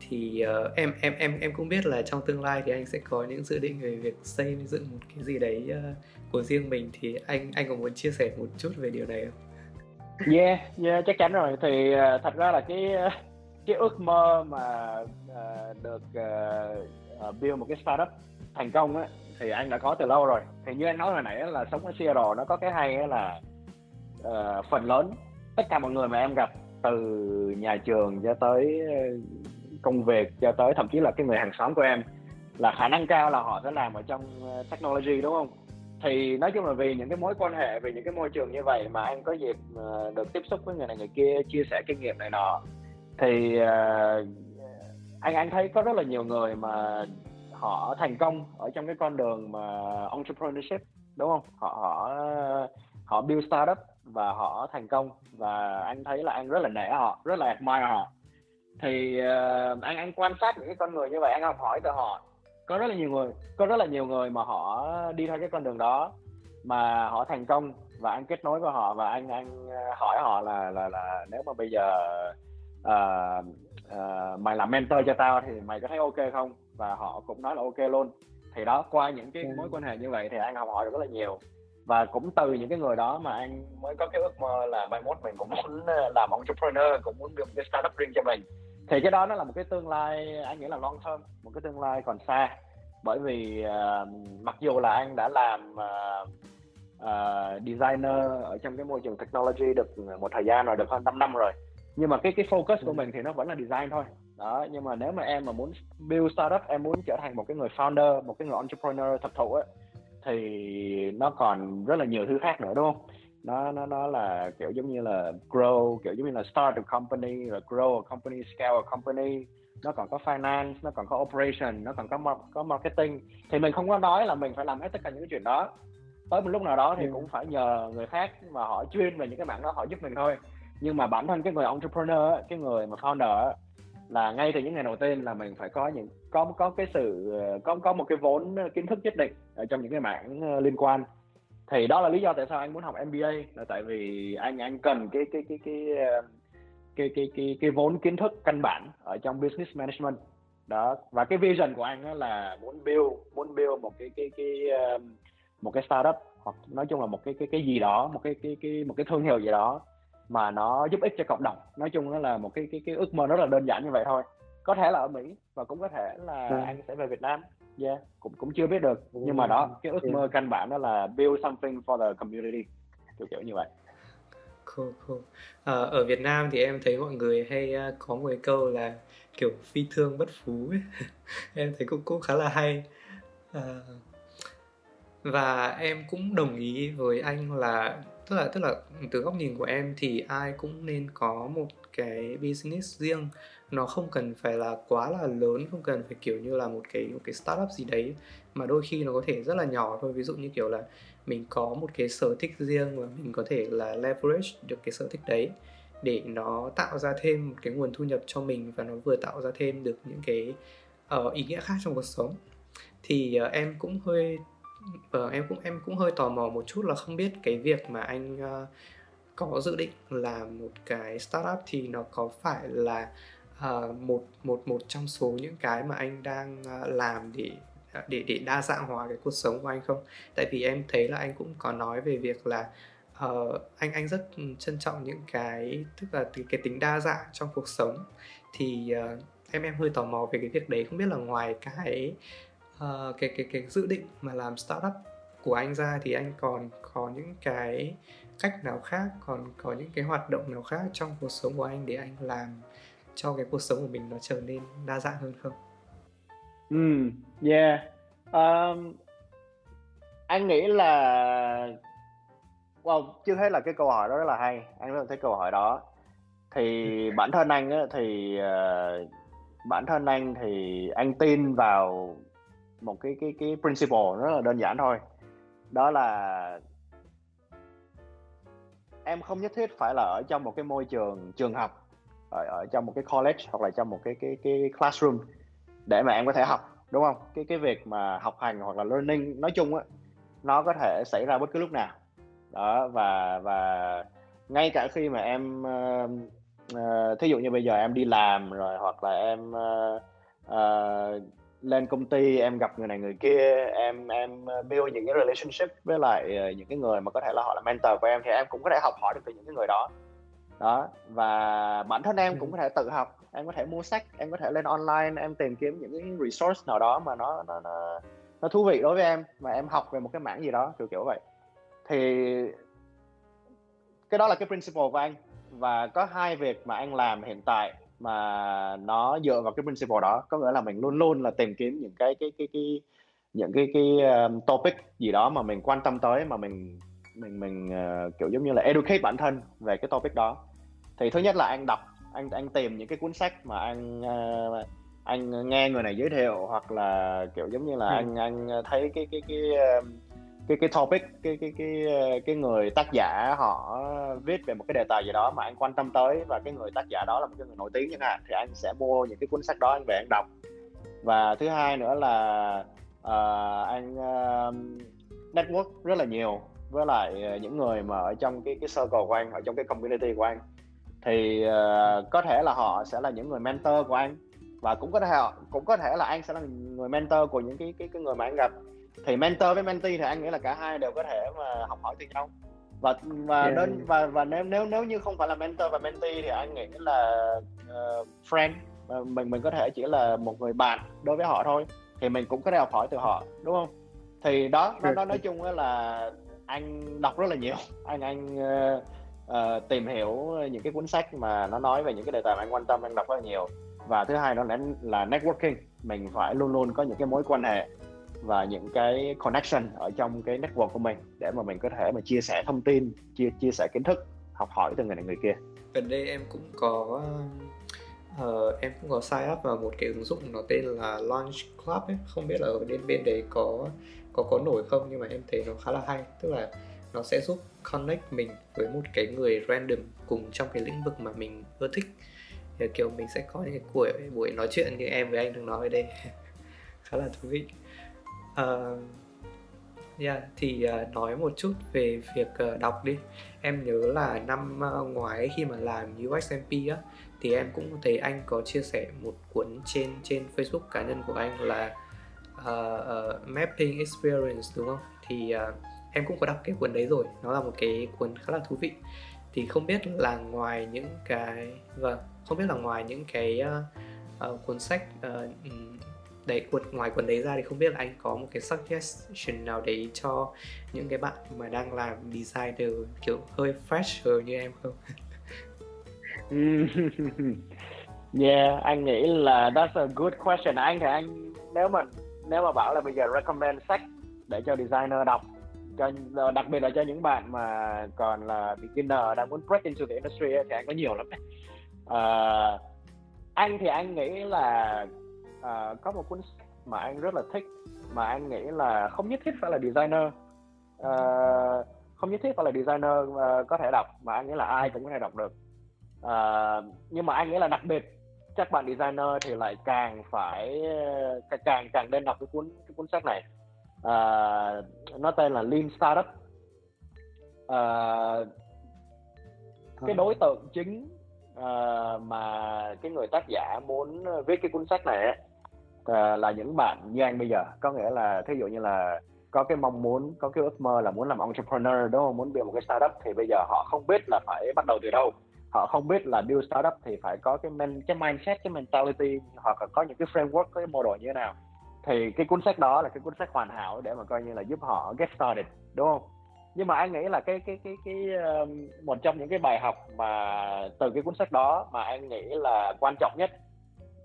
[SPEAKER 2] thì uh, em em em em cũng biết là trong tương lai thì anh sẽ có những dự định về việc xây dựng một cái gì đấy uh, của riêng mình thì anh anh có muốn chia sẻ một chút về điều này không?
[SPEAKER 1] Yeah, yeah chắc chắn rồi. Thì uh, thật ra là cái cái ước mơ mà uh, được uh, build một cái startup thành công á thì anh đã có từ lâu rồi. Thì như anh nói hồi nãy là sống ở Seattle nó có cái hay là uh, phần lớn tất cả mọi người mà em gặp từ nhà trường cho tới ờ, công việc cho tới thậm chí là cái người hàng xóm của em là khả năng cao là họ sẽ làm ở trong ờ, technology đúng không thì nói chung là vì những cái mối quan hệ vì những cái môi trường như vậy mà anh có dịp được tiếp xúc với người này người kia chia sẻ kinh nghiệm này nọ thì uh, anh anh thấy có rất là nhiều người mà họ thành công ở trong cái con đường mà entrepreneurship đúng không? Họ họ họ build startup và họ thành công. Và anh thấy là anh rất là nể họ rất là admire họ. Thì uh, anh anh quan sát những cái con người như vậy anh học hỏi từ họ. Có rất là nhiều người có rất là nhiều người mà họ đi theo cái con đường đó mà họ thành công. Và anh kết nối với họ và anh anh ờ, hỏi họ là là là nếu mà bây giờ uh, uh, mày làm mentor cho tao thì mày có thấy ok không? Và họ cũng nói là ok luôn. Thì đó qua những cái mối quan hệ như vậy thì anh học hỏi được rất là nhiều. Và cũng từ những cái người đó mà anh mới có cái ước mơ là mai mốt mình cũng muốn làm entrepreneur cũng muốn được cái startup riêng cho mình. Thì cái đó nó là một cái tương lai anh nghĩ là long term một cái tương lai còn xa. Bởi vì uh, mặc dù là anh đã làm uh, uh, designer ở trong cái môi trường technology được một thời gian rồi được hơn 5 năm rồi nhưng mà cái cái focus của mình thì nó vẫn là design thôi. Đó nhưng mà nếu mà em mà muốn build startup em muốn trở thành một cái người founder một cái người entrepreneur thật thụ á thì nó còn rất là nhiều thứ khác nữa đúng không? Nó nó nó là kiểu giống như là grow kiểu giống như là start a company rồi grow a company scale a company. Nó còn có finance nó còn có operation nó còn có có marketing. Thì mình không có nói là mình phải làm hết tất cả những cái chuyện đó. Tới một lúc nào đó thì. Ừ. cũng phải nhờ người khác mà họ chuyên về những cái mảng đó họ giúp mình thôi nhưng mà bản thân cái người entrepreneur cái người mà founder là ngay từ những ngày đầu tiên là mình phải có những có có cái sự có có một cái vốn kiến thức nhất định ở trong những cái mảng liên quan thì đó là lý do tại sao anh muốn học MBA là tại vì anh anh cần cái cái cái cái cái cái cái cái vốn kiến thức căn bản ở trong business management đó và cái vision của anh là muốn build muốn build một cái cái cái một cái startup hoặc nói chung là một cái cái cái gì đó một cái cái cái một cái thương hiệu gì đó mà nó giúp ích cho cộng đồng. Nói chung nó là một cái cái cái ước mơ rất là đơn giản như vậy thôi. Có thể là ở Mỹ và cũng có thể là ừ. anh sẽ về Việt Nam. Yeah cũng cũng chưa biết được. Ừ. nhưng mà đó cái ước yeah. mơ căn bản đó là build something for the community. Kiểu kiểu như vậy.
[SPEAKER 2] Cool cool. À, ở Việt Nam thì em thấy mọi người hay uh, có một cái câu là kiểu phi thương bất phú ấy. <laughs> em thấy cũng cũng khá là hay. À, và em cũng đồng ý với anh là tức là tức là từ góc nhìn của em thì ai cũng nên có một cái business riêng. Nó không cần phải là quá là lớn không cần phải kiểu như là một cái một cái startup gì đấy mà đôi khi nó có thể rất là nhỏ thôi. Ví dụ như kiểu là mình có một cái sở thích riêng và mình có thể là leverage được cái sở thích đấy để nó tạo ra thêm một cái nguồn thu nhập cho mình và nó vừa tạo ra thêm được những cái uh, ý nghĩa khác trong cuộc sống. Thì uh, em cũng hơi uh, em cũng em cũng hơi tò mò một chút là không biết cái việc mà anh uh, có dự định làm một cái startup thì nó có phải là uh, một một một trong số những cái mà anh đang uh, làm để để để đa dạng hóa cái cuộc sống của anh không? Tại vì em thấy là anh cũng có nói về việc là uh, anh anh rất trân trọng những cái tức là cái, cái tính đa dạng trong cuộc sống thì uh, em em hơi tò mò về cái việc đấy không biết là ngoài cái uh, cái cái cái dự định mà làm startup của anh ra thì anh còn có những cái cách nào khác còn có những cái hoạt động nào khác trong cuộc sống của anh để anh làm cho cái cuộc sống của mình nó trở nên đa dạng hơn không?
[SPEAKER 1] Ừ, yeah. Um, anh nghĩ là wow, chưa thấy là cái câu hỏi đó rất là hay. Anh rất là thích câu hỏi đó. Thì <laughs> bản thân anh á, thì uh, bản thân anh thì anh tin vào một cái cái cái principle rất là đơn giản thôi. Đó là em không nhất thiết phải là ở trong một cái môi trường trường học ở, ở trong một cái college hoặc là trong một cái cái cái classroom để mà em có thể học đúng không cái cái việc mà học hành hoặc là learning nói chung á nó có thể xảy ra bất cứ lúc nào đó và và ngay cả khi mà em uh, uh, thí dụ như bây giờ em đi làm rồi hoặc là em uh, uh, lên công ty em gặp người này người kia em em build những cái relationship với lại ờ, những cái người mà có thể là họ là mentor của em thì em cũng có thể học hỏi được từ những cái người đó. Đó và bản thân em cũng có thể tự học em có thể mua sách em có thể lên online em tìm kiếm những cái resource nào đó mà nó nó nó, nó thú vị đối với em mà em học về một cái mảng gì đó kiểu kiểu vậy. Thì cái đó là cái principle của anh. Và có hai việc mà anh làm hiện tại mà nó dựa vào cái principle đó có nghĩa là mình luôn luôn là tìm kiếm những cái cái cái cái những cái cái um, topic gì đó mà mình quan tâm tới mà mình mình mình uh, kiểu giống như là educate bản thân về cái topic đó thì thứ nhất là anh đọc anh anh tìm những cái cuốn sách mà anh uh, anh nghe người này giới thiệu hoặc là kiểu giống như là ừ. anh anh thấy cái cái cái cái cái cái topic cái cái cái ờ, cái người tác giả họ viết về một cái đề tài gì đó mà anh quan tâm tới và cái người tác giả đó là một cái người nổi tiếng chẳng hạn thì anh sẽ mua những cái cuốn sách đó anh về anh đọc. Và thứ hai nữa là uh, anh uh, network rất là nhiều với lại những người mà ở trong cái cái circle của anh ở trong cái community của anh. Thì uh, có thể là họ sẽ là những người mentor của anh và cũng có thể cũng có thể là anh sẽ là người mentor của những cái cái, cái người mà anh gặp thì mentor với mentee thì anh nghĩ là cả hai đều có thể mà học hỏi từ nhau. Và và yeah. đơn và và nếu nếu nếu như không phải là mentor và mentee thì anh nghĩ là uh, friend. Mình mình có thể chỉ là một người bạn đối với họ thôi. Thì mình cũng có thể học hỏi từ họ đúng không? Thì đó nó, nó nói chung là anh đọc rất là nhiều. <laughs> Anh anh uh, uh, tìm hiểu những cái cuốn sách mà nó nói về những cái đề tài mà anh quan tâm anh đọc rất là nhiều. Và thứ hai đó là là networking. Mình phải luôn luôn có những cái mối quan hệ và những cái connection ở trong cái network của mình để mà mình có thể mà chia sẻ thông tin chia chia sẻ kiến thức học hỏi từ người này người kia.
[SPEAKER 2] Gần đây em cũng có uh, em cũng có sign up vào một cái ứng dụng nó tên là Launch Club ấy. Không biết là ở bên bên đấy có có có nổi không nhưng mà em thấy nó khá là hay. Tức là nó sẽ giúp connect mình với một cái người random cùng trong cái lĩnh vực mà mình ưa thích. Thì kiểu mình sẽ có những cái buổi buổi nói chuyện như em với anh đang nói ở đây. <laughs> Khá là thú vị uh, yeah, thì uh, nói một chút về việc uh, đọc đi em nhớ là năm uh, ngoái khi mà làm UXMP á thì em cũng thấy anh có chia sẻ một cuốn trên trên Facebook cá nhân của anh là uh, uh, Mapping Experience đúng không? Thì uh, em cũng có đọc cái cuốn đấy rồi, nó là một cái cuốn khá là thú vị. Thì không biết là ngoài những cái vâng, không biết là ngoài những cái uh, uh, cuốn sách uh, đấy quần ngoài quần đấy ra thì không biết là anh có một cái suggestion nào đấy cho những cái bạn mà đang làm designer kiểu hơi fresh như em không? <laughs>
[SPEAKER 1] yeah, anh nghĩ là that's a good question. Anh thì anh nếu mà nếu mà bảo là bây giờ recommend sách để cho designer đọc cho đặc biệt là cho những bạn mà còn là beginner đang muốn break into the industry thì anh có nhiều lắm. Uh, anh thì anh nghĩ là uh, có một cuốn sách mà anh rất là thích mà anh nghĩ là không nhất thiết phải là designer. Uh, không nhất thiết phải là designer uh, có thể đọc mà anh nghĩ là ai cũng có thể đọc được. Uh, nhưng mà anh nghĩ là đặc biệt các bạn designer thì lại càng phải càng càng nên đọc cái cuốn cái cuốn sách này. Uh, nó tên là Lean Startup. Uh, cái đối tượng chính uh, mà cái người tác giả muốn viết cái cuốn sách này uh, là những bạn như anh bây giờ. Có nghĩa là thí dụ như là có cái mong muốn có cái ước mơ là muốn làm entrepreneur đúng không? Muốn build một cái startup thì bây giờ họ không biết là phải bắt đầu từ đâu. Họ không biết là build startup thì phải có cái men, cái mindset cái mentality hoặc là có những cái framework cái model như thế nào. Thì cái cuốn sách đó là cái cuốn sách hoàn hảo để mà coi như là giúp họ get started đúng không? Nhưng mà anh nghĩ là cái cái cái cái um, một trong những cái bài học mà từ cái cuốn sách đó mà anh nghĩ là quan trọng nhất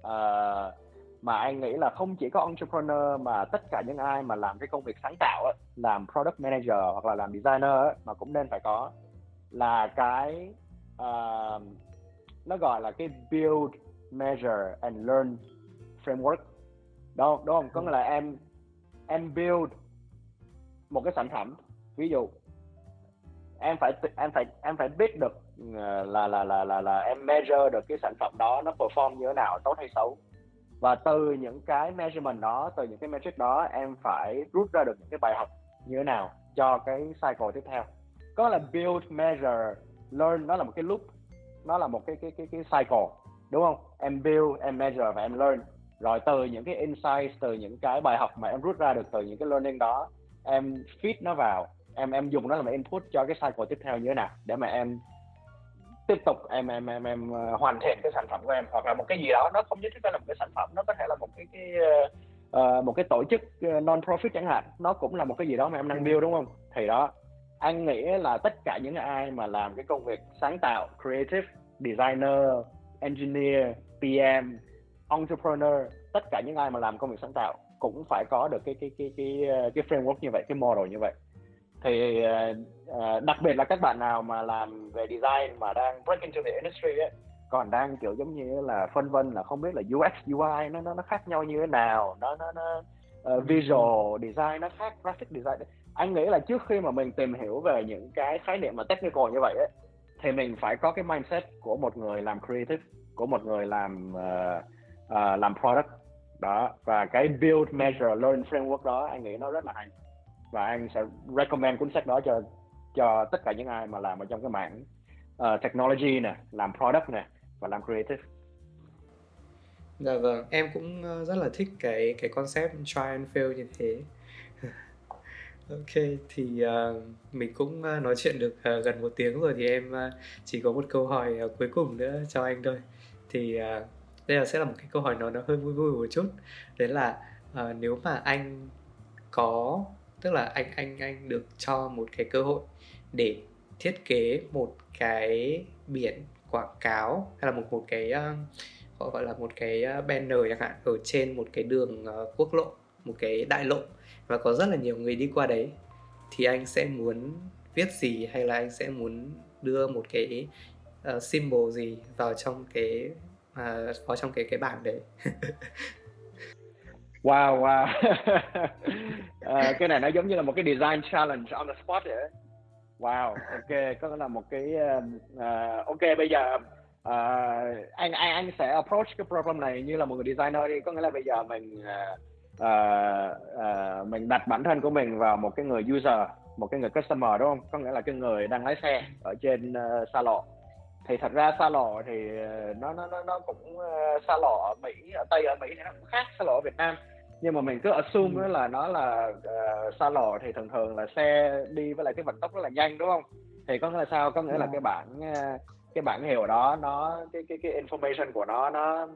[SPEAKER 1] uh, mà anh nghĩ là không chỉ có entrepreneur mà tất cả những ai mà làm cái công việc sáng tạo ấy, làm product manager hoặc là làm designer ấy, mà cũng nên phải có là cái uh, nó gọi là cái build measure and learn framework. Đúng không? Đúng không? Có nghĩa là em em build một cái sản phẩm. Ví dụ em phải em phải em phải biết được ờ, là là là là là em measure được cái sản phẩm đó nó perform như thế nào tốt hay xấu và từ những cái measurement đó từ những cái metric đó em phải rút ra được những cái bài học như thế nào cho cái cycle tiếp theo. Có là build measure learn nó là một cái loop nó là một cái cái cái cái cycle đúng không? Em build em measure và em learn. Rồi từ những cái insights, từ những cái bài học mà em rút ra được từ những cái learning đó em feed nó vào em em dùng nó làm input cho cái cycle tiếp theo như thế nào để mà em tiếp tục em em em em ờ, hoàn thiện cái sản phẩm của em. Hoặc là một cái gì đó nó không nhất thiết là một cái sản phẩm nó có thể là một cái cái uh, một cái tổ chức non profit chẳng hạn. Nó cũng là một cái gì đó mà em đang build đúng không? Thì đó anh nghĩ là tất cả những ai mà làm cái công việc sáng tạo creative designer engineer pm entrepreneur tất cả những ai mà làm công việc sáng tạo cũng phải có được cái cái cái cái cái framework như vậy cái model như vậy thì uh, đặc biệt là các bạn nào mà làm về design mà đang break into the industry ấy, còn đang kiểu giống như là phân vân là không biết là UX UI nó nó nó khác nhau như thế nào nó nó nó uh, visual design nó khác graphic design anh nghĩ là trước khi mà mình tìm hiểu về những cái khái niệm mà technical như vậy ấy, thì mình phải có cái mindset của một người làm creative của một người làm uh, uh, làm product. Đó và cái build measure learn framework đó anh nghĩ nó rất là hay và anh sẽ recommend cuốn sách đó cho cho tất cả những ai mà làm ở trong cái mảng uh, technology nè làm product nè và làm creative
[SPEAKER 2] Dạ vâng, em cũng ờ, rất là thích cái cái concept try and fail như thế. <laughs> ok, thì uh, mình cũng nói chuyện được uh, gần một tiếng rồi thì em uh, chỉ có một câu hỏi uh, cuối cùng nữa cho anh thôi. Thì uh, đây là sẽ là một cái câu hỏi nó nó hơi vui vui một chút. Đấy là uh, nếu mà anh có tức là anh anh anh được cho một cái cơ hội để thiết kế một cái biển quảng cáo hay là một một cái uh, gọi là một cái ờ, banner chẳng hạn ở trên một cái đường uh, quốc lộ một cái đại lộ. Và có rất là nhiều người đi qua đấy. Thì anh sẽ muốn viết gì hay là anh sẽ muốn đưa một cái uh, symbol gì vào trong cái uh, vào trong cái cái bảng đấy? <laughs>
[SPEAKER 1] wow wow. À, <laughs> cái này nó giống như là một cái design challenge on the spot vậy wow ok có là một cái uh, ok bây giờ uh, anh anh anh sẽ approach cái problem này như là một người designer đi. Có nghĩa là bây giờ mình uh, uh, uh, mình đặt bản thân của mình vào một cái người user một cái người customer đúng không? Có nghĩa là cái người đang lái xe ở trên uh, xa lộ. Thì thật ra xa lộ thì nó nó nó nó cũng uh, xa lộ ở mỹ ở tây ở mỹ thì nó cũng khác xa lộ ở việt nam nhưng mà mình cứ assume ừ. là nó là uh, xa lộ thì thường thường là xe đi với lại cái vận tốc rất là nhanh đúng không? Thì có nghĩa là sao? Có nghĩa là cái bản uh, cái bản hiệu đó nó cái cái cái information của nó nó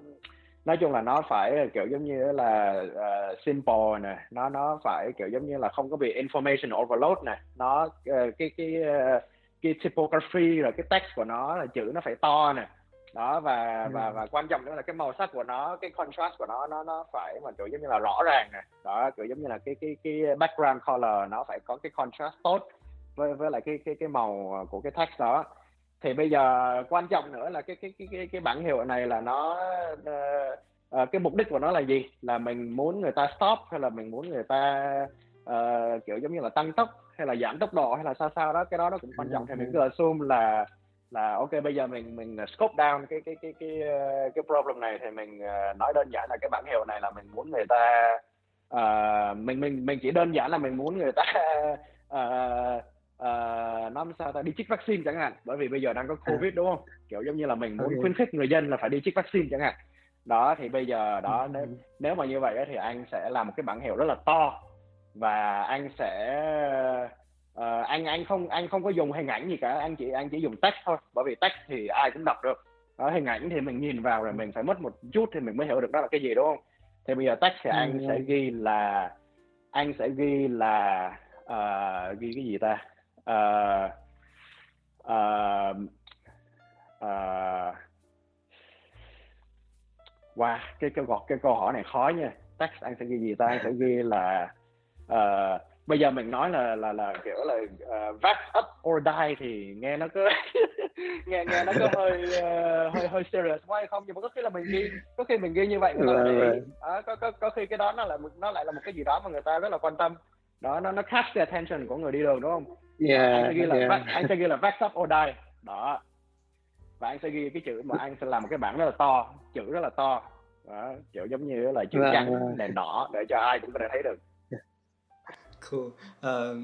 [SPEAKER 1] nói chung là nó phải kiểu giống như là uh, simple nè nó nó phải kiểu giống như là không có bị information overload nè. Nó uh, cái cái uh, cái typography rồi cái text của nó là chữ nó phải to nè đó và ừ. và và quan trọng nữa là cái màu sắc của nó cái contrast của nó nó nó phải mà kiểu giống như là rõ ràng nè. Đó kiểu giống như là cái cái cái background color nó phải có cái contrast tốt với với lại cái cái cái màu của cái text đó. Thì bây giờ quan trọng nữa là cái cái cái cái cái bản hiệu này là nó uh, uh, cái mục đích của nó là gì? Là mình muốn người ta stop hay là mình muốn người ta uh, kiểu giống như là tăng tốc hay là giảm tốc độ hay là sao sao đó? Cái đó nó cũng quan trọng thì mình cứ assume là là ok bây giờ mình mình scope down cái cái cái cái cái problem này thì mình uh, nói đơn giản là cái bản hiệu này là mình muốn người ta uh, mình mình mình chỉ đơn giản là mình muốn người ta uh, <laughs> uh, nói sao ta đi chích vaccine chẳng hạn bởi vì bây giờ đang có à. covid đúng không kiểu giống như là mình muốn khuyến khích người dân là phải đi chích vaccine chẳng hạn đó thì bây giờ đó ừ. nếu nếu mà như vậy thì anh sẽ làm một cái bản hiệu rất là to và anh sẽ uh, anh anh không anh không có dùng hình ảnh gì cả anh chỉ anh chỉ dùng text thôi bởi vì text thì ai cũng đọc được. Đó, hình ảnh thì mình nhìn vào rồi mình phải mất một chút thì mình mới hiểu được đó là cái gì đúng không? Thì bây giờ text thì
[SPEAKER 2] Ừ,
[SPEAKER 1] anh sẽ
[SPEAKER 2] ừ.
[SPEAKER 1] ghi là anh sẽ ghi là ờ, ghi cái gì ta? Ờ, ờ, ờ, wow cái câu gọt cái câu hỏi này khó nha. Text anh sẽ ghi gì ta? Anh sẽ ghi là ờ, bây giờ mình nói là là là kiểu là uh, vax up or die thì nghe nó có <laughs> nghe nghe nó có hơi ờ, hơi hơi serious quá hay không? Nhưng mà có khi là mình ghi có khi mình ghi như vậy người ta lại để ý. Đó, có có có khi cái đó nó là một- nó lại là một cái gì đó mà người ta rất là quan tâm. Đó nó nó catch the attention của người đi đường đúng không? Anh
[SPEAKER 3] yeah
[SPEAKER 1] sẽ ghi là
[SPEAKER 3] yeah
[SPEAKER 1] vax, anh sẽ ghi là vax up or die. Đó. Và anh sẽ ghi cái chữ mà anh sẽ làm một cái bảng rất là to chữ rất là to. Đó, kiểu giống như là chữ
[SPEAKER 3] Vâng,
[SPEAKER 1] trắng
[SPEAKER 3] vâng.
[SPEAKER 1] đèn đỏ để cho ai cũng có thể thấy được
[SPEAKER 2] Cool. Ờ,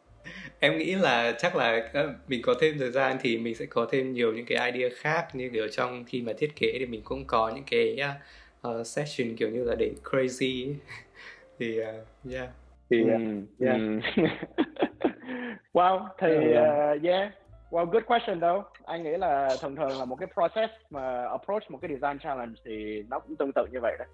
[SPEAKER 2] <laughs> em nghĩ là chắc là ờ, mình có thêm thời gian thì mình sẽ có thêm nhiều những cái idea khác như kiểu trong khi mà thiết kế thì mình cũng có những cái uh, session kiểu như là để crazy ấy. <laughs> thì uh, yeah
[SPEAKER 3] thì
[SPEAKER 1] Ừ,
[SPEAKER 3] yeah.
[SPEAKER 1] ừ. <laughs> wow thì
[SPEAKER 3] Yeah.
[SPEAKER 1] uh, yeah well good question đâu anh nghĩ là thường thường là một cái process mà approach một cái design challenge thì nó cũng tương tự như vậy đấy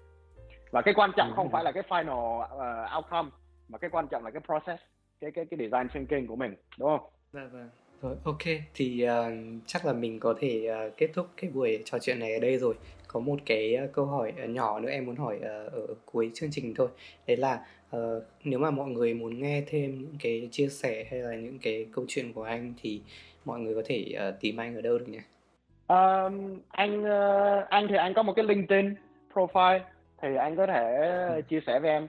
[SPEAKER 1] và cái quan trọng không phải là cái final uh, outcome mà cái quan trọng là cái process cái cái cái design thinking của mình đúng không
[SPEAKER 2] Dạ vâng. Rồi, ok thì ờ, chắc là mình có thể ờ, kết thúc cái buổi trò chuyện này ở đây rồi. Có một cái ờ, câu hỏi ờ, nhỏ nữa em muốn hỏi ờ, ở cuối chương trình thôi. Đấy là ờ, nếu mà mọi người muốn nghe thêm những cái chia sẻ hay là những cái câu chuyện của anh thì mọi người có thể ờ, tìm anh ở đâu được nhỉ?
[SPEAKER 1] Um, anh ờ, anh thì anh có một cái LinkedIn profile thì anh có thể chia sẻ với em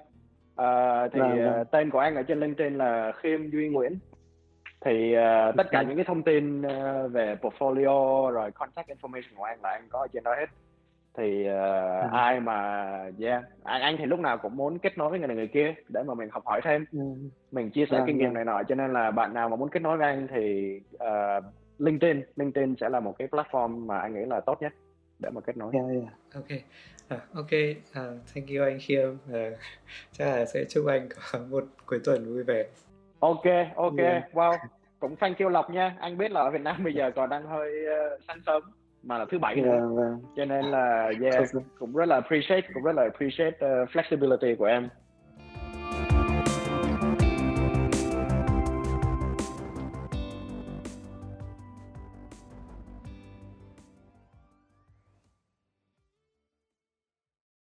[SPEAKER 1] Ờ, thì
[SPEAKER 3] Vâng, vâng.
[SPEAKER 1] tên của anh ở trên LinkedIn là Khiêm Duy Nguyễn thì ờ, tất cả
[SPEAKER 3] Ok.
[SPEAKER 1] những cái thông tin ờ, về portfolio rồi contact information của anh là anh có ở trên đó hết thì ờ,
[SPEAKER 3] Ừ.
[SPEAKER 1] ai mà yeah anh anh thì lúc nào cũng muốn kết nối với người này người kia để mà mình học hỏi thêm
[SPEAKER 3] Ừ.
[SPEAKER 1] mình chia sẻ
[SPEAKER 3] Vâng,
[SPEAKER 1] kinh nghiệm
[SPEAKER 3] vâng.
[SPEAKER 1] này nọ cho nên là bạn nào mà muốn kết nối với anh thì ờ, LinkedIn LinkedIn sẽ là một cái platform mà anh nghĩ là tốt nhất để mà kết nối
[SPEAKER 3] yeah, yeah.
[SPEAKER 2] Ok. À, ok, à, thank you anh Khiêm. À, <laughs> chắc là sẽ chúc anh có <laughs> một cuối tuần vui vẻ.
[SPEAKER 1] ok ok
[SPEAKER 3] Yeah.
[SPEAKER 1] wow cũng thank you Lộc nha anh biết là ở Việt Nam bây giờ còn đang hơi ờ, sáng sớm mà là thứ bảy nữa
[SPEAKER 3] Vâng, vâng.
[SPEAKER 1] cho nên là yeah cũng rất là appreciate cũng rất là appreciate uh, flexibility của em